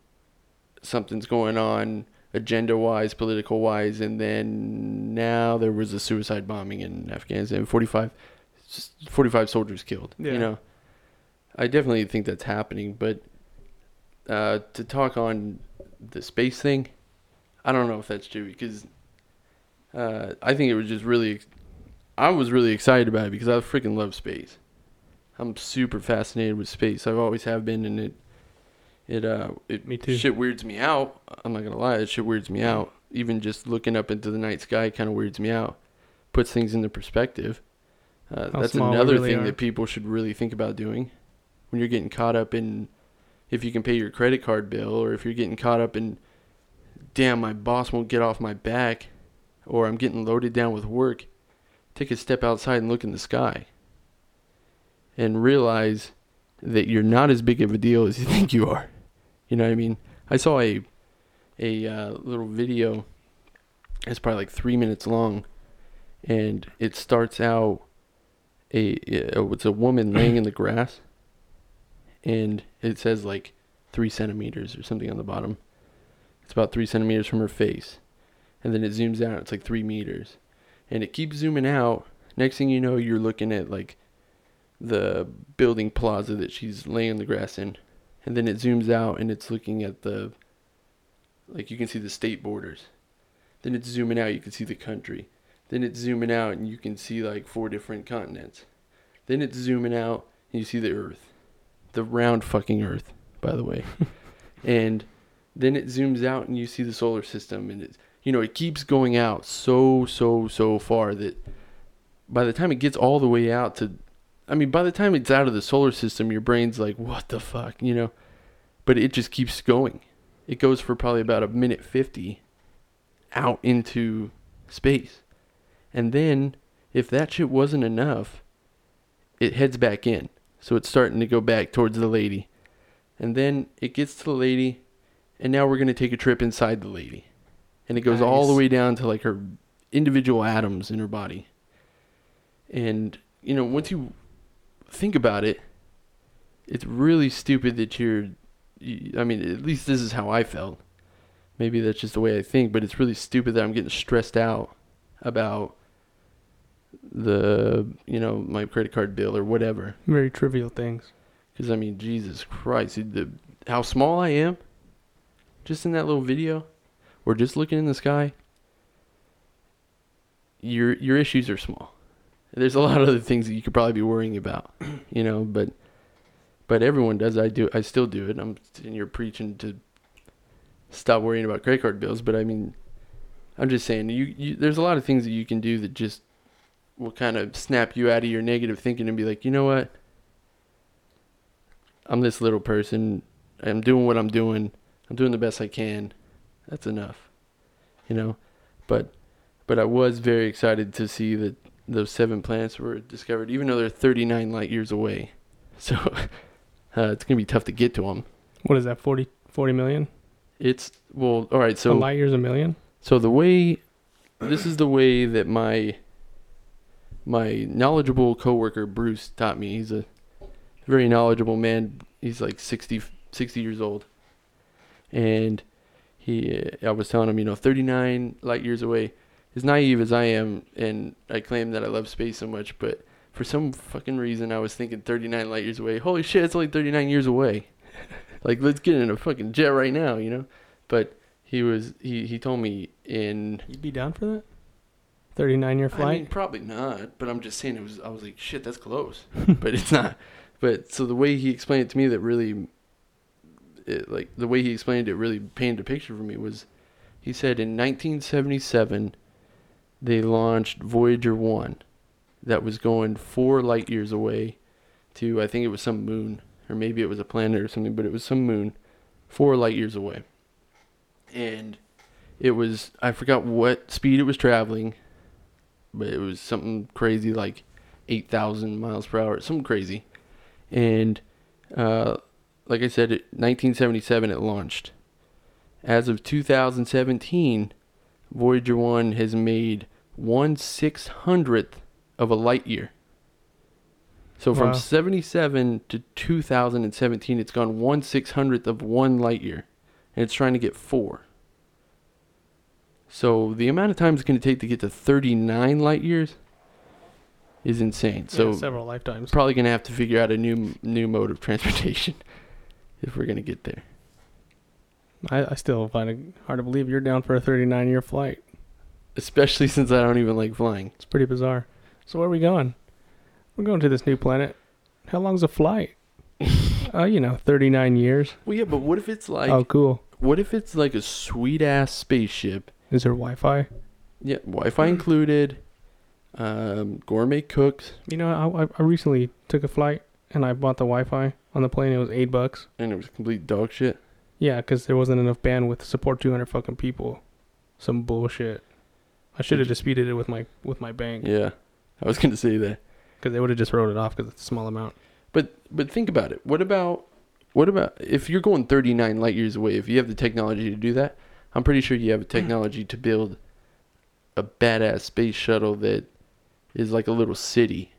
something's going on agenda wise, political wise, and then now there was a suicide bombing in Afghanistan. 45, 45 soldiers killed. Yeah. You know, I definitely think that's happening, but uh, to talk on the space thing, I don't know if that's true because uh, I think it was just really. I was really excited about it because I freaking love space. I'm super fascinated with space. I've always have been, and it, it, uh, it Me too. shit weirds me out. I'm not gonna lie, it shit weirds me out. even just looking up into the night sky kind of weirds me out. Puts things into perspective. Uh, that's another really thing are. that people should really think about doing when you're getting caught up in if you can pay your credit card bill or if you're getting caught up in damn my boss won't get off my back or I'm getting loaded down with work. Take a step outside and look in the sky and realize that you're not as big of a deal as you (laughs) think you are. You know what I mean? I saw a a uh, little video. It's probably like three minutes long, and it starts out a it's a woman (clears throat) laying in the grass, and it says like three centimeters or something on the bottom. It's about three centimeters from her face, and then it zooms out. It's like three meters, and it keeps zooming out. Next thing you know, you're looking at like the building plaza that she's laying the grass in, and then it zooms out and it's looking at the like you can see the state borders. Then it's zooming out, you can see the country. Then it's zooming out and you can see like four different continents. Then it's zooming out and you see the earth. The round fucking earth, by the way. (laughs) and then it zooms out and you see the solar system and it's you know, it keeps going out so so so far that by the time it gets all the way out to I mean, by the time it's out of the solar system, your brain's like, what the fuck, you know? But it just keeps going. It goes for probably about a minute 50 out into space. And then, if that shit wasn't enough, it heads back in. So it's starting to go back towards the lady. And then it gets to the lady, and now we're going to take a trip inside the lady. And it goes all the way down to like her individual atoms in her body. And, you know, once you think about it, it's really stupid that you're. You, I mean, at least this is how I felt. Maybe that's just the way I think, but it's really stupid that I'm getting stressed out about the, you know, my credit card bill or whatever. Very trivial things. Because I mean, Jesus Christ, the how small I am, just in that little video, or just looking in the sky. Your your issues are small. There's a lot of other things that you could probably be worrying about, you know. But but everyone does. I do. I still do it. I'm sitting here preaching to stop worrying about credit card bills. But I mean, I'm just saying, you, you there's a lot of things that you can do that just will kind of snap you out of your negative thinking and be like, you know what? I'm this little person. I'm doing what I'm doing. I'm doing the best I can. That's enough. You know? But but I was very excited to see that those seven planets were discovered even though they're 39 light years away. So (laughs) uh, it's going to be tough to get to them. What is that? 40, 40 million? It's well, all right, So a light year's a million? So the way this is the way that my my knowledgeable coworker Bruce taught me. He's a very knowledgeable man. He's like 60, 60 years old. And he I was telling him, you know, 39 light years away. As naive as I am and I claim that I love space so much, but for some fucking reason I was thinking 39 light years away. Holy shit, it's only 39 years away. (laughs) like let's get in a fucking jet right now, you know? But he was he he told me in You'd be down for that? 39 year flight? I mean, probably not, but I'm just saying it was. I was like, shit, that's close, (laughs) but it's not. But so the way he explained it to me, that really, it, like the way he explained it, really painted a picture for me. Was he said in 1977 they launched Voyager one, that was going four light years away, to I think it was some moon or maybe it was a planet or something, but it was some moon, four light years away, and it was I forgot what speed it was traveling but it was something crazy like 8,000 miles per hour, something crazy. And uh, like I said, it, 1977 it launched. As of 2017, Voyager 1 has made one six hundredth of a light year. So from Wow. 77 to 2017, it's gone one six hundredth of one light year, and it's trying to get four. So the amount of time it's going to take to get to 39 light years is insane. So yeah, several lifetimes. probably going to have to figure out a new new mode of (laughs) transportation if we're going to get there. I, I still find it hard to believe you're down for a 39 year flight. Especially (laughs) since I don't even like flying. It's pretty bizarre. So where are we going? We're going to this new planet. How long's a flight? (laughs) uh, you know, 39 years. Well, yeah, but what if it's like oh, cool. what if it's like a sweet ass spaceship Is there Wi-Fi? Yeah, Wi-Fi included. Um, gourmet cooks, You know, I, I- I recently took a flight and I bought the Wi-Fi on the plane. It was eight bucks. and it was complete dog shit. Yeah, because there wasn't enough bandwidth to support 200 fucking people. Some bullshit. I should have disputed it with my with my bank Yeah, I was gonna say that. because they would have just wrote it off because it's a small amount. But but think about it. What about what about if you're going 39 light years away? If you have the technology to do that, I'm pretty sure you have the technology to build a badass space shuttle that is like a little city.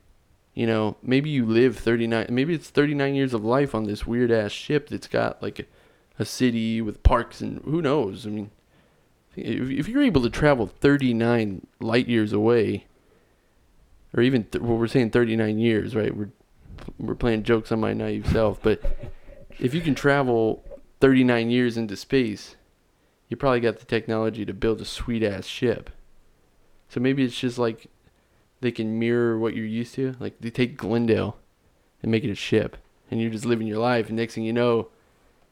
You know, maybe you live 39. Maybe it's 39 years of life on this weird ass ship that's got like a, a city with parks and who knows. I mean, if you're able to travel 39 light years away, or even th- well, we're saying 39 years, right? We're we're playing jokes on my naive self, but if you can travel 39 years into space, you probably got the technology to build a sweet ass ship. So maybe it's just like they can mirror what you're used to. Like they take Glendale and make it a ship, and you're just living your life. And next thing you know,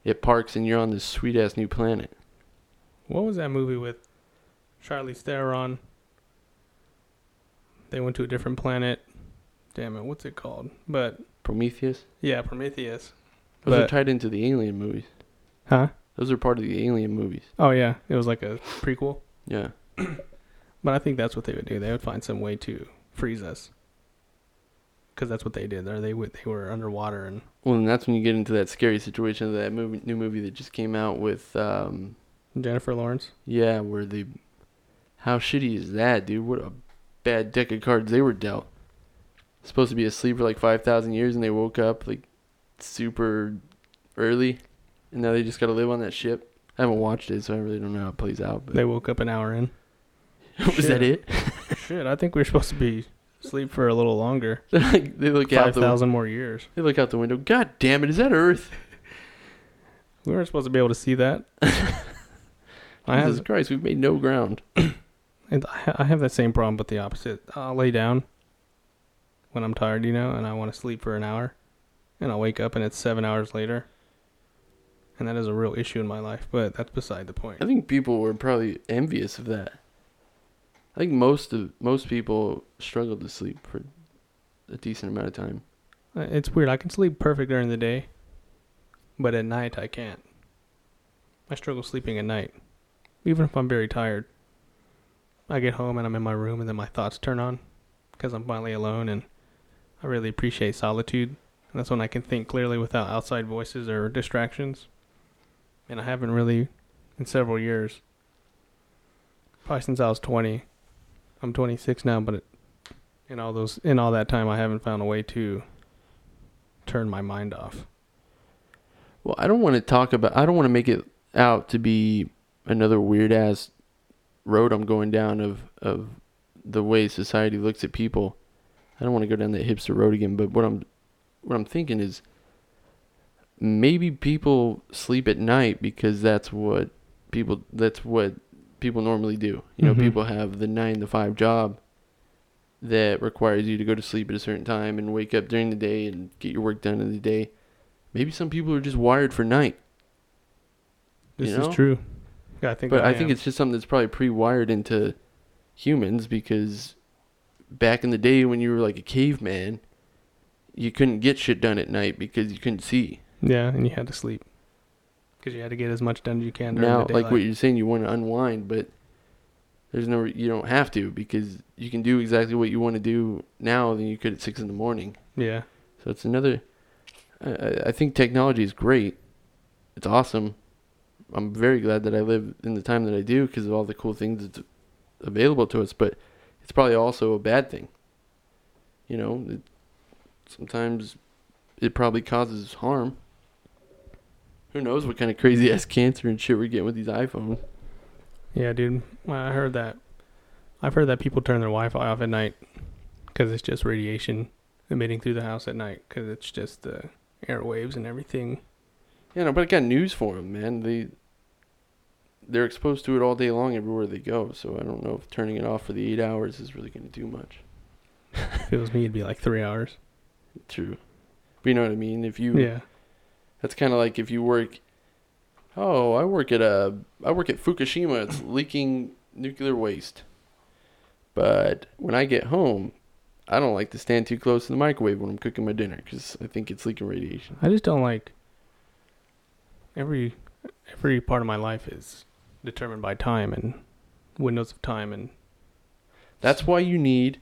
it parks and you're on this sweet ass new planet. What was that movie with Charlie Theron? They went to a different planet. Damn it, what's it called? But Prometheus. yeah, Prometheus. Those are tied into the Alien movies. Huh? Those are part of the Alien movies. Oh yeah, it was like a prequel. Yeah. (clears throat) But I think that's what they would do. They would find some way to freeze us. Because that's what they did. There, they would they were underwater and Well, and that's when you get into that scary situation of that movie, new movie that just came out with, um, Jennifer Lawrence. yeah, where they, how shitty is that, dude? What a bad deck of cards they were dealt. Supposed to be asleep for like five thousand years, and they woke up like super early, and now they just got to live on that ship. I haven't watched it, so I really don't know how it plays out. But They woke up an hour in. (laughs) was that it? Shit, I think we are supposed to be asleep for a little longer. Like, (laughs) they look out Five the thousand more years. they look out the window. God damn it! Is that Earth? We weren't supposed to be able to see that. (laughs) I Jesus have Christ, we've made no ground. (clears throat) and I have that same problem, but the opposite. I'll lay down when I'm tired, you know, and I want to sleep for an hour, and I'll wake up and it's seven hours later, and that is a real issue in my life. But that's beside the point. I think people were probably envious of that. I think most of most people struggle to sleep for a decent amount of time. Uh, It's weird. I can sleep perfect during the day, but at night I can't. I struggle sleeping at night, even if I'm very tired. I get home and I'm in my room, and then my thoughts turn on because I'm finally alone, and I really appreciate solitude. And that's when I can think clearly without outside voices or distractions. And I haven't really in several years. Probably since I was 20. I'm 26 now, but it, in all those in all that time, I haven't found a way to turn my mind off. Well, I don't want to talk about. I don't want to make it out to be another weird ass road I'm going down of of the way society looks at people. I don't want to go down that hipster road again. But what I'm what I'm thinking is maybe people sleep at night because that's what people that's what people normally do. You know, Mhm. people have the nine to five job that requires you to go to sleep at a certain time and wake up during the day and get your work done in the day. Maybe some people are just wired for night. This You know? is true. Yeah, I think. But I, I, think it's just something that's probably pre-wired into humans because back in the day when you were like a caveman, you couldn't get shit done at night because you couldn't see. yeah, and you had to sleep because you had to get as much done as you can during now, the like what you're saying, you want to unwind, but there's no, you don't have to because you can do exactly what you want to do now than you could at six in the morning. yeah, So it's another. I- I think technology is great. It's awesome. I'm very glad that I live in the time that I do because of all the cool things that's available to us. But it's probably also a bad thing. You know, it, sometimes it probably causes harm. Who knows what kind of crazy ass cancer and shit we're getting with these iPhones? yeah, dude. I heard that. I've heard that people turn their Wi-Fi off at night because it's just radiation emitting through the house at night because it's just the airwaves and everything. Yeah, no, but I got news for them, man. They they're exposed to it all day long everywhere they go. So I don't know if turning it off for the eight hours is really going to do much. If it was me, it'd be like three hours. True, but you know what I mean. If you, Yeah, that's kind of like if you work. Oh, I work at a I work at Fukushima. It's (coughs) leaking nuclear waste. But when I get home, I don't like to stand too close to the microwave when I'm cooking my dinner because I think it's leaking radiation. I just don't like every every part of my life is determined by time and windows of time and That's why you need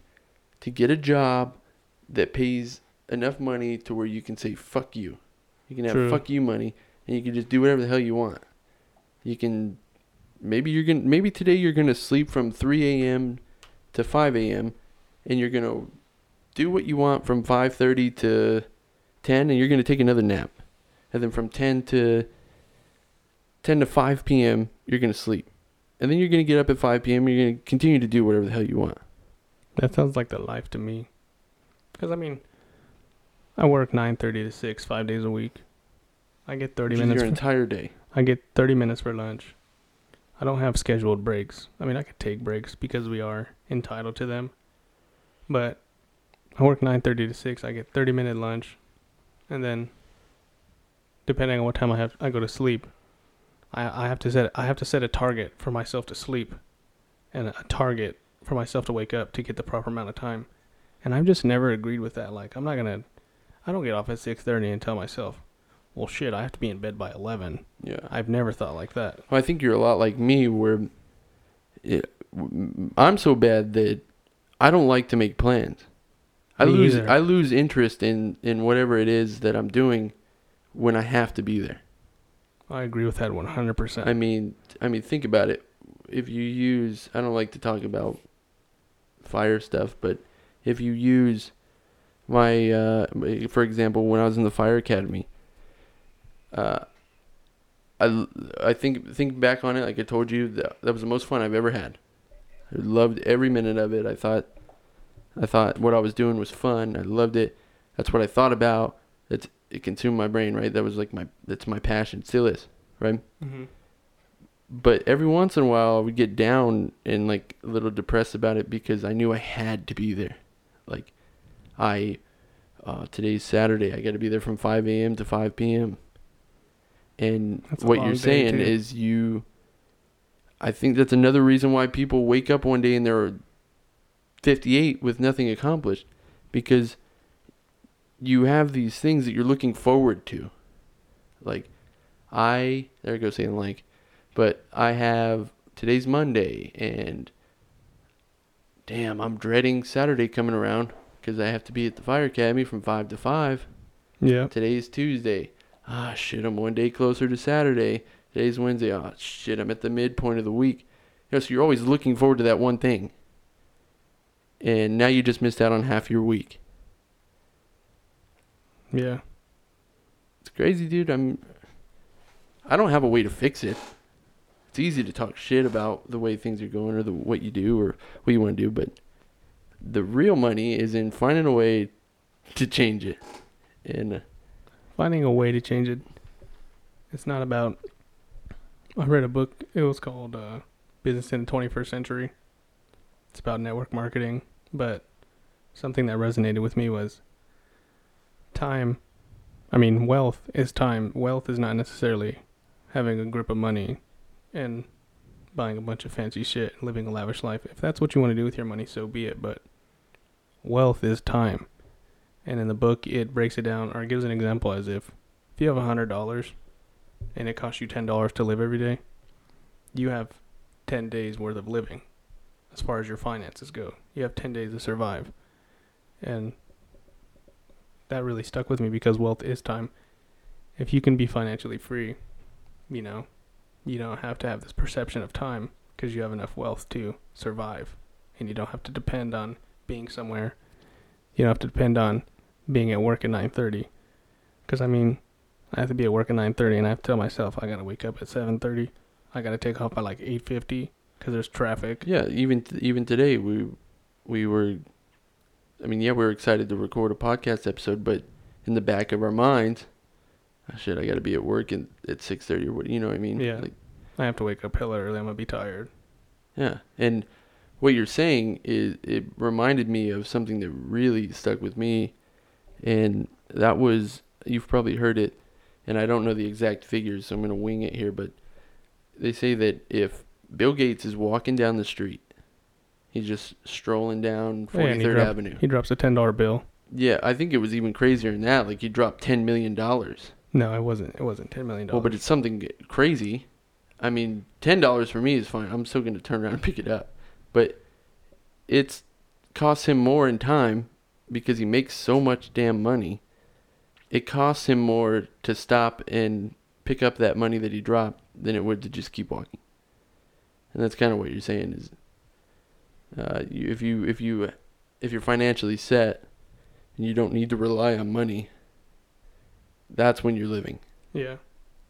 to get a job that pays enough money to where you can say fuck you. You can have True. fuck you money and you can just do whatever the hell you want. You can maybe you're to maybe today you're going to sleep from 3 a.m. to 5 a.m. and you're going to do what you want from 5:30 to 10 and you're going to take another nap. And then from 10 to 10 to 5 p.m. you're going to sleep. And then you're going to get up at 5 p.m. you're going to continue to do whatever the hell you want. that sounds like the life to me. Cuz I mean I work 9:30 to 6 5 days a week. I get 30 minutes your for, entire day. I get 30 minutes for lunch. I don't have scheduled breaks. I mean, I could take breaks because we are entitled to them. But I work 9:30 to 6. I get 30 minute lunch and then depending on what time I have I go to sleep, I I have to set I have to set a target for myself to sleep and a target for myself to wake up to get the proper amount of time. And I've just never agreed with that. Like I'm not going to I don't get off at 6:30 and tell myself, "Well, shit, I have to be in bed by 11." Yeah. I've never thought like that. Well, I think you're a lot like me, where it, I'm so bad that I don't like to make plans. I Me lose either. I lose interest in in whatever it is that I'm doing when I have to be there. I agree with that 100%. I mean, I mean, think about it. If you use, I don't like to talk about fire stuff, but if you use my, uh, for example, when I was in the fire academy, uh, I, I think think back on it, like I told you, that, that was the most fun I've ever had. I loved every minute of it. I thought, I thought what I was doing was fun. I loved it. That's what I thought about. That's it consumed my brain, right? That was like my that's my passion, still is, right? mm-hmm. but every once in a while I would get down and like a little depressed about it because I knew I had to be there. Like I uh, today's Saturday, I got to be there from 5 a.m. to 5 p.m. And That's what you're saying too. is you I think that's another reason why people wake up one day and they're 58 with nothing accomplished because you have these things that you're looking forward to. Like I there I go saying like but I have today's Monday and damn, I'm dreading Saturday coming around because I have to be at the fire academy from 5 to 5. Yeah. Today's Tuesday. Ah, shit, I'm one day closer to Saturday. Today's Wednesday. Ah, shit, I'm at the midpoint of the week. You know, so you're always looking forward to that one thing. And now you just missed out on half your week. Yeah. It's crazy, dude. I'm. I don't have a way to fix it. It's easy to talk shit about the way things are going or the what you do or what you want to do, but the real money is in finding a way to change it. And uh, Finding a way to change it. It's not about. I read a book. It was called uh, Business in the 21st Century. It's about network marketing, but something that resonated with me was time. I mean, wealth is time. Wealth is not necessarily having a grip of money and buying a bunch of fancy shit and living a lavish life. If that's what you want to do with your money, so be it. But wealth is time. And in the book, it breaks it down or gives an example as if if you have a hundred dollars and it costs you ten dollars to live every day, you have ten days worth of living as far as your finances go. You have ten days to survive. And that really stuck with me because wealth is time. If you can be financially free, you know, you don't have to have this perception of time because you have enough wealth to survive and you don't have to depend on being somewhere. You don't have to depend on being at work at 9:30 cuz I mean, I have to be at work at 9:30 and I have to tell myself I got to wake up at 7:30. I got to take off by like 8:50 cuz there's traffic. yeah, even even today we we were. I mean, yeah, we were excited to record a podcast episode, but in the back of our minds, oh, shit, I got to be at work in, at six thirty or what? You know what I mean? Yeah. Like, I have to wake up hella early. I'm going to be tired. Yeah, and what you're saying is it reminded me of something that really stuck with me, and that was you've probably heard it, and I don't know the exact figures, so I'm gonna wing it here, but they say that if Bill Gates is walking down the street. He's just strolling down oh, Yeah, and he 43rd Avenue. He drops a ten dollar bill. Yeah, I think it was even crazier than that. Like he dropped ten million dollars. No, it wasn't. It wasn't 10 million. Well, but it's something crazy. I mean, ten dollars for me is fine. I'm still gonna turn around and pick it up. But it's costs him more in time because he makes so much damn money. It costs him more to stop and pick up that money that he dropped than it would to just keep walking. And that's kind of what you're saying is, uh, you, if you if you if you're financially set and you don't need to rely on money, that's when you're living. yeah,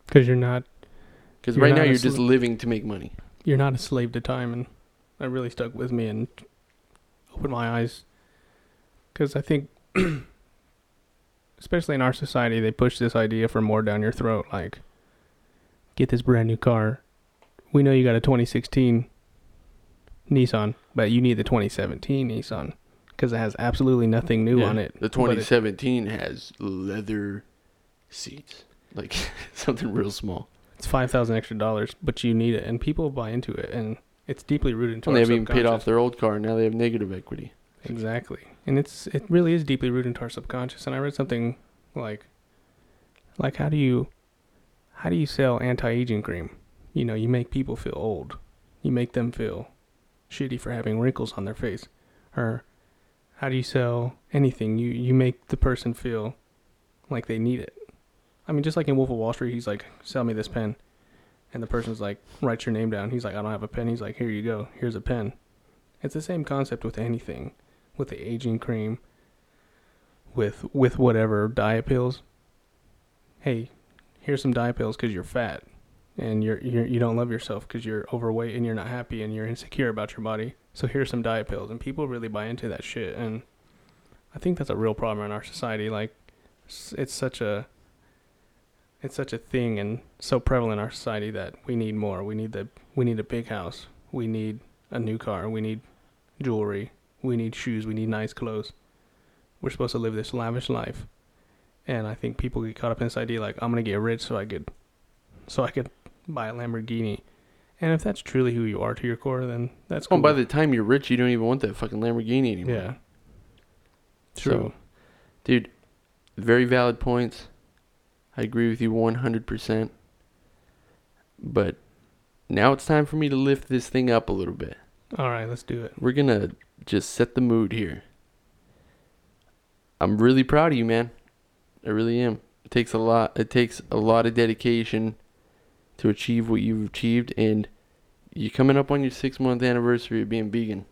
because you're not Because right now not a you're just living to make money. you're not a slave to time, and that really stuck with me and opened my eyes. Because I think, (clears throat) especially in our society, they push this idea for more down your throat. Like, get this brand new car. We know you got a 2016 Nissan, but you need the 2017 Nissan because it has absolutely nothing new Yeah. on it. The but it- 2017 has leather seats, like (laughs) something real small. It's five thousand extra dollars, but you need it, and people buy into it, and it's deeply rooted into And they haven't even paid off their old car. and Now they have negative equity. Exactly, and it's it really is deeply rooted into our subconscious. And I read something like, like how do you, how do you sell anti-aging cream? You know, you make people feel old, you make them feel shitty for having wrinkles on their face, or how do you sell anything? You you make the person feel like they need it. I mean, just like in Wolf of Wall Street, he's like, "Sell me this pen," and the person's like, "Write your name down." He's like, "I don't have a pen." He's like, "Here you go. Here's a pen." It's the same concept with anything, with the aging cream, with with whatever diet pills. Hey, here's some diet pills because you're fat, and you're, you're you don't love yourself because you're overweight and you're not happy and you're insecure about your body. So here's some diet pills, and people really buy into that shit. And I think that's a real problem in our society. Like, it's such a it's such a thing and so prevalent in our society that we need more. We need the we need a big house. We need a new car. We need jewelry. We need shoes. We need nice clothes. We're supposed to live this lavish life. And I think people get caught up in this idea like I'm gonna get rich so I could so I could buy a Lamborghini. And if that's truly who you are to your core, then that's Oh, cool. by the time you're rich, you don't even want that fucking Lamborghini anymore. yeah. So, True. dude, very valid points. I agree with you 100%. But now it's time for me to lift this thing up a little bit. All right, let's do it. We're going to just set the mood here. I'm really proud of you, man. I really am. It takes a lot it takes a lot of dedication to achieve what you've achieved and you're coming up on your 6 month anniversary of being vegan.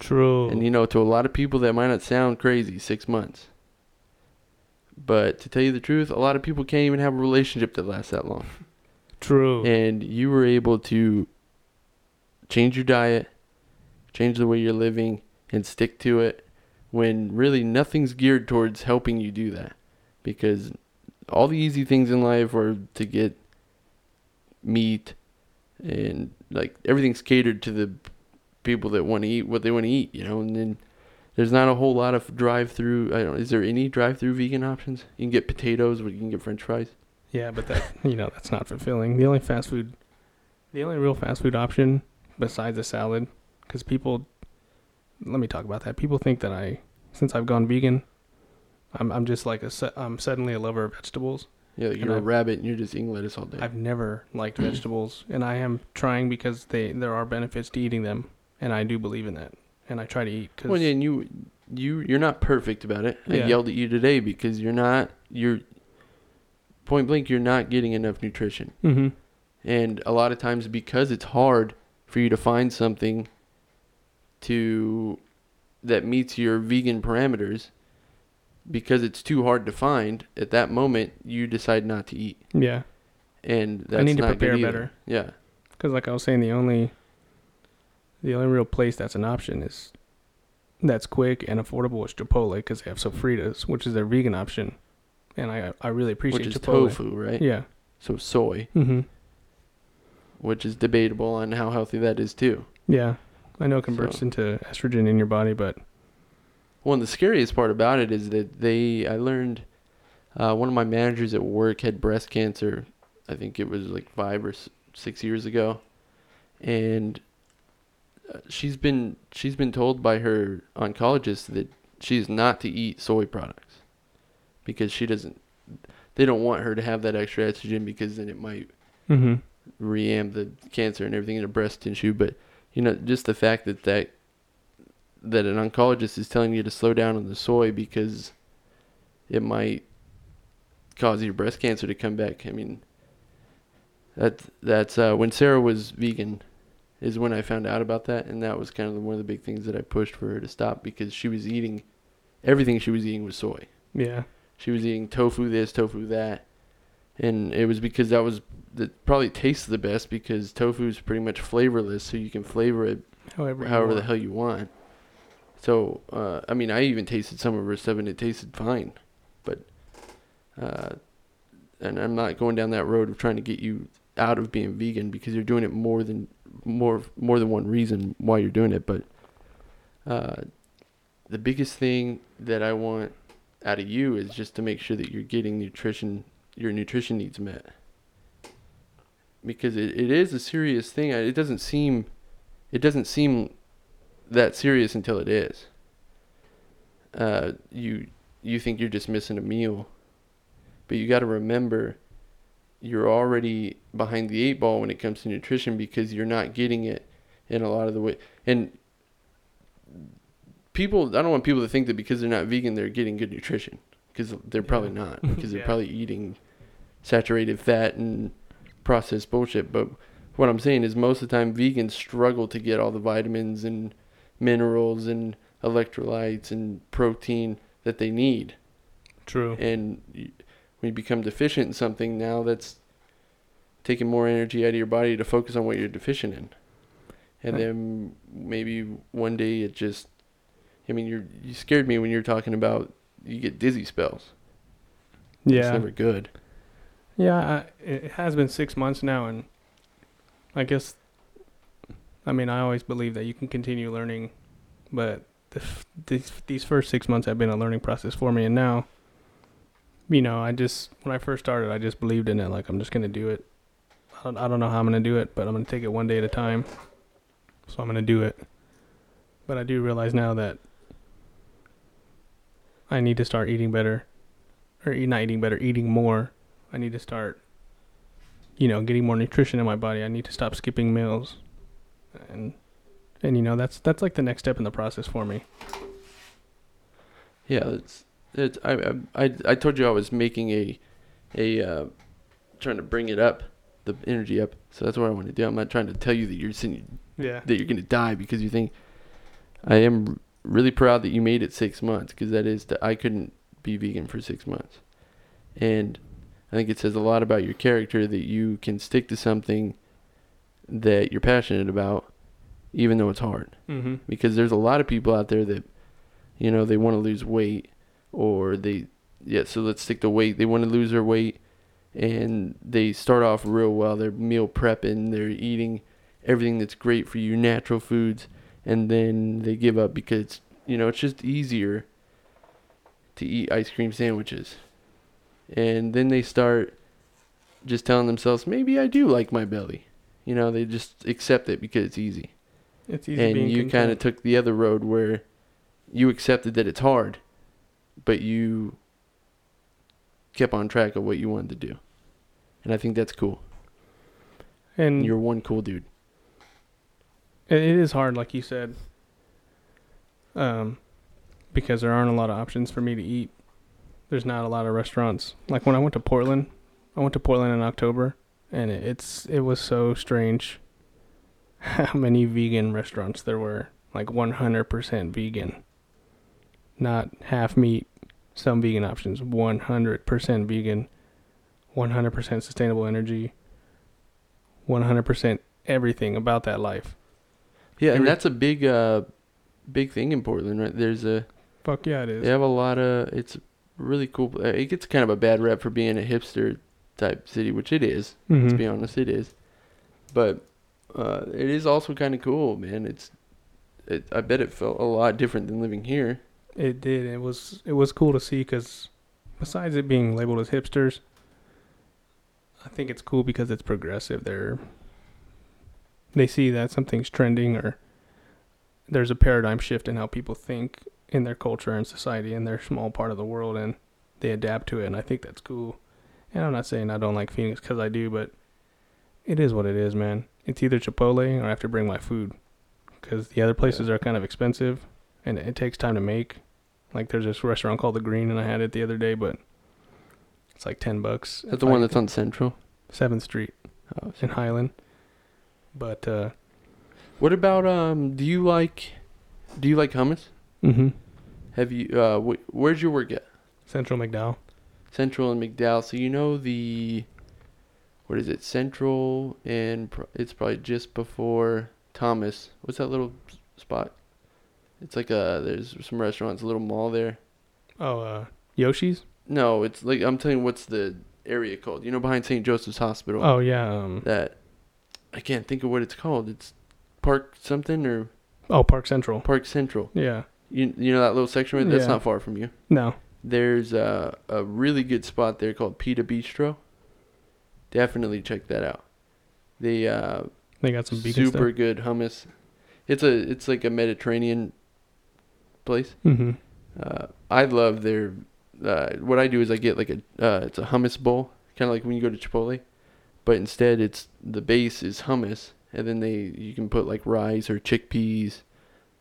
True. And you know, to a lot of people that might not sound crazy, 6 months. But to tell you the truth, a lot of people can't even have a relationship that lasts that long. True. And you were able to change your diet, change the way you're living, and stick to it when really nothing's geared towards helping you do that. Because all the easy things in life are to get meat and like everything's catered to the people that want to eat what they want to eat, you know, and then there's not a whole lot of drive-through. I don't. Is there any drive-through vegan options? You can get potatoes, but you can get French fries. Yeah, but that (laughs) you know that's not fulfilling. The only fast food, the only real fast food option besides a salad, because people, let me talk about that. People think that I, since I've gone vegan, I'm I'm just like a I'm suddenly a lover of vegetables. Yeah, like you're a I've- rabbit and you're just eating lettuce all day. I've never liked (clears throat) vegetables, and I am trying because they there are benefits to eating them, and I do believe in that, and I try to eat because Well, yeah, and you, you, you're not perfect about it. I Yeah. yelled at you today because you're not. You're point blank. You're not getting enough nutrition, hmm and a lot of times because it's hard for you to find something to that meets your vegan parameters, because it's too hard to find at that moment, you decide not to eat, yeah, and that's need to not prepare better. Yeah, because like I was saying, the only the only real place that's an option is that's quick and affordable is Chipotle because they have Sofritas, which is their vegan option, and I I really appreciate which is Chipotle. tofu, right? Yeah. So soy, hmm which is debatable on how healthy that is too. Yeah. I know it converts So- into estrogen in your body, but Well, and the scariest part about it is that they, I learned, uh, one of my managers at work had breast cancer. I think it was like five or six years ago, and uh, she's been she's been told by her oncologist that she's not to eat soy products because she doesn't. They don't want her to have that extra estrogen because then it might Mm-hmm. reamp the cancer and everything in her breast tissue. But you know, just the fact that that that an oncologist is telling you to slow down on the soy because it might cause your breast cancer to come back. I mean, that that's uh, when Sarah was vegan, is when I found out about that, and that was kind of one of the big things that I pushed for her to stop because she was eating everything she was eating was soy. Yeah. She was eating tofu this, tofu that, and it was because that was that probably tastes the best because tofu is pretty much flavorless, so you can flavor it However. however the hell you want. So, uh, I mean, I even tasted some of her and it tasted fine, but, uh, and I'm not going down that road of trying to get you out of being vegan because you're doing it more than more more than one reason why you're doing it. But uh, the biggest thing that I want out of you is just to make sure that you're getting nutrition, your nutrition needs met. Because it, it is a serious thing. It doesn't seem, it doesn't seem that serious until it is. Uh, you you think you're just missing a meal, but you got to remember you're already behind the eight ball when it comes to nutrition because you're not getting it in a lot of the way. And people, I don't want people to think that because they're not vegan, they're getting good nutrition because they're probably Yeah. not (laughs) because they're probably eating saturated fat and processed bullshit. But what I'm saying is most of the time vegans struggle to get all the vitamins and minerals and electrolytes and protein that they need True. and you, when you become deficient in something now that's taking more energy out of your body to focus on what you're deficient in and Right. then maybe one day it just i mean you're you scared me when you're talking about you get dizzy spells Yeah. it's never good Yeah, I, it has been six months now, and I guess, I mean, I always believe that you can continue learning, but the, f- these these first six months have been a learning process for me, and now, you know, I just when I first started, I just believed in it, like I'm just gonna do it. I don't, I don't know how I'm gonna do it, but I'm gonna take it one day at a time. So I'm gonna do it. But I do realize now that I need to start eating better, or not eating better, eating more. I need to start, you know, getting more nutrition in my body. I need to stop skipping meals, and and you know that's that's like the next step in the process for me. yeah it's it. i i i, told you i was making a a uh, trying to bring it up the energy up so that's what i want to do i'm not trying to tell you that you're sitting Yeah. that you're gonna die because you think. I am really proud that you made it six months because that is that I couldn't be vegan for six months, and I think it says a lot about your character that you can stick to something that you're passionate about, even though it's hard. Mm-hmm. Because there's a lot of people out there that, you know, they want to lose weight, or they, yeah. So let's stick to weight. They want to lose their weight, and they start off real well. They're meal prepping. They're eating everything that's great for you, natural foods, and then they give up because you know it's just easier to eat ice cream sandwiches. And then they start just telling themselves, maybe I do like my belly. You know, they just accept it because it's easy. It's easy and you kind of took the other road where you accepted that it's hard, but you kept on track of what you wanted to do. And I think that's cool. and You're one cool dude. It, it is hard, like you said, um, because there aren't a lot of options for me to eat. There's not a lot of restaurants. Like when I went to Portland, I went to Portland in October, and it, it's it was so strange (laughs) how many vegan restaurants there were. Like 100% vegan, not half meat. Some vegan options, 100% vegan, 100% sustainable energy, 100% everything about that life. Yeah, and Every- that's a big, uh, big thing in Portland, right? There's a Fuck yeah, it is. they have a lot of. It's really cool. uh, It gets kind of a bad rep for being a hipster type city, which it is. Mhm. Let's be honest, it is. But uh, it is also kind of cool, man. It's. It, I bet it felt a lot different than living here. It did. It was it was cool to see because besides it being labeled as hipsters, I think it's cool because it's progressive. They're they see that something's trending or there's a paradigm shift in how people think in their culture and society in their small part of the world and they adapt to it and I think that's cool. And I'm not saying I don't like Phoenix cuz I do, but it is what it is, man. It's either Chipotle or I have to bring my food cuz the other places are kind of expensive and it takes time to make. Like there's this restaurant called The Green and I had it the other day, but it's like 10 bucks. That's the one that's on Central? 7th Street Oh, in Highland. But uh What about um? Do you like, do you like hummus? mhm. Have you uh? Wh- where's your work at? Central McDowell. Central and McDowell. So you know the, what is it? Central and it's probably just before Thomas. What's that little spot? It's like a there's some restaurants, a little mall there. Oh, uh Yoshi's? No, it's like I'm telling you what's the area called. You know behind St. Joseph's Hospital. Oh yeah, um That I can't think of what it's called. It's Park something or oh Park Central. Park Central. Yeah. You you know that little section right? That's Yeah. not far from you. No. There's a, a really good spot there called Pita Bistro. Definitely check that out. They uh, They got some super stuff. good hummus. It's a it's like a Mediterranean place. Mhm. Uh, I love their. Uh, what I do is I get like a uh, it's a hummus bowl, kind of like when you go to Chipotle, but instead it's the base is hummus, and then they you can put like rice or chickpeas.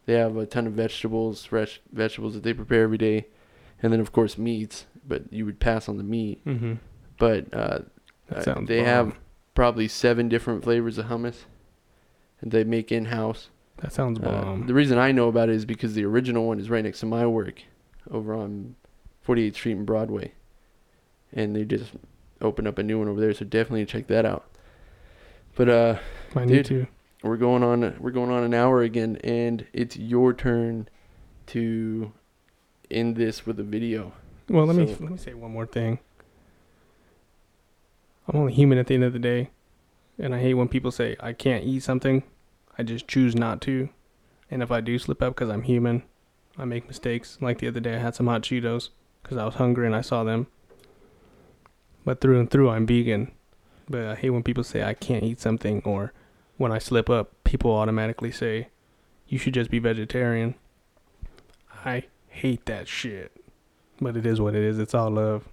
They have a ton of vegetables, fresh vegetables that they prepare every day, and then of course meats. But you would pass on the meat. Mhm. But uh, uh, they bomb. have probably seven different flavors of hummus, and they make in house. That sounds Uh, bomb. the reason I know about it is because the original one is right next to my work, over on 48th Street and Broadway, and they just opened up a new one over there. So definitely check that out. But uh, I need dude. to. we're going on we're going on an hour again, and it's your turn to end this with a video. Well, let me let me say one more thing. I'm only human at the end of the day, and I hate when people say I can't eat something. I just choose not to, and if I do slip up because I'm human, I make mistakes. Like the other day, I had some hot Cheetos because I was hungry and I saw them. But through and through, I'm vegan. But I hate when people say I can't eat something, or when I slip up, people automatically say, "You should just be vegetarian." I hate that shit. But it is what it is. It's all love.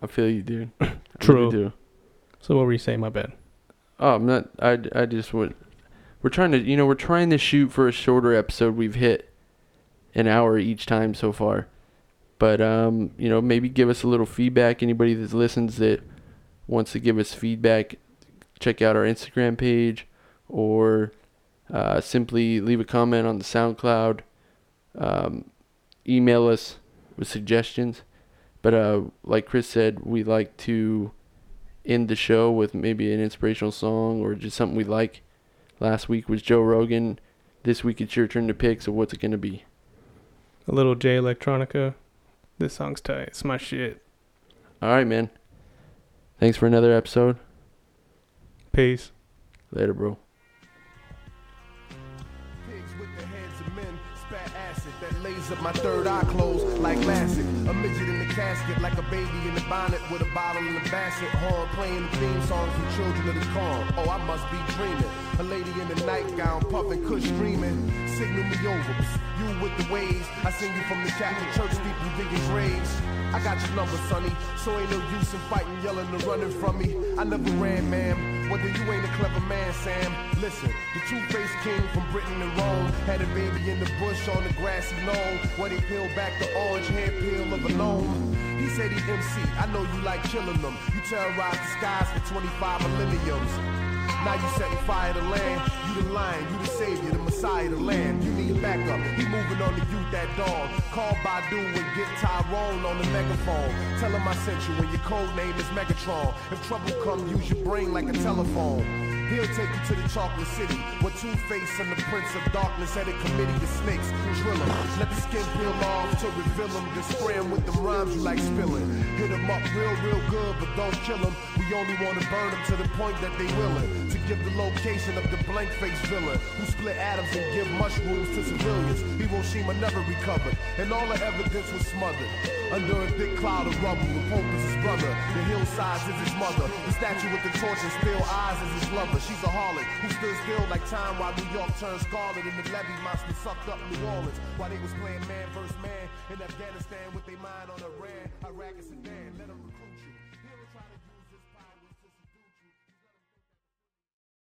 I feel you, dude. (coughs) Really True. do. So what were you saying? My bad. Oh, I'm not. I, I just would. We're trying to, you know, we're trying to shoot for a shorter episode. We've hit an hour each time so far, but um, you know, maybe give us a little feedback. Anybody that listens that wants to give us feedback, check out our Instagram page, or uh, simply leave a comment on the SoundCloud. Um, email us with suggestions. But uh, like Chris said, we like to end the show with maybe an inspirational song or just something we like. Last week was Joe Rogan. This week it's your turn to pick. So what's it gonna be? A little Jay Electronica. This song's tight. It's my shit. All right, man. Thanks for another episode. Peace. Later, bro. Up my third eye closed like classic. A midget in the casket like a baby in the bonnet with a bottle in the basket. Horn playing the theme song from Children of the Corn. Oh, I must be dreaming. A lady in the nightgown puffing, kush dreaming. Signal me over. You with the waves. I sing you from the Catholic church steeple digging graves. I got your number, sonny. So ain't no use in fighting, yelling, and running from me. I never ran, ma'am. Whether you ain't a clever man, Sam. Listen, the two-faced king from Britain and Rome had a baby in the bush on the grassy knoll. Where they peeled back the orange hair peel of a gnome. He said he MC. I know you like killing them. You terrorize the skies for 25 millenniums. Now you setting fire to land. You the lion, you the savior, the messiah the land. You need a backup. He moving on to you, that dog. Call Badu and get Tyrone on the megaphone. Tell him I sent you and your code name is Megatron. If trouble come, use your brain like a telephone. He'll take you to the chocolate city where Two-Face and the Prince of Darkness had a committee of snakes. Drill 'em. Let the skin peel off to reveal them. Then spray with the rhymes you like spilling. Hit 'em up real, real good, but don't kill 'em. We only wanna burn burn 'em to the point that they willing to give the location of the blank face villain who split atoms and give mushrooms to civilians. Hiroshima never recovered, and all the evidence was smothered. Under a thick cloud of rubble, the Pope is his brother, the hillsides is his mother, the statue with the torch and steel eyes is his lover. She's a harlot who stood still like time while New York turned scarlet and the levee monster sucked up New Orleans while they was playing man versus man in Afghanistan with their mind on Iran, Iraq, and Sudan.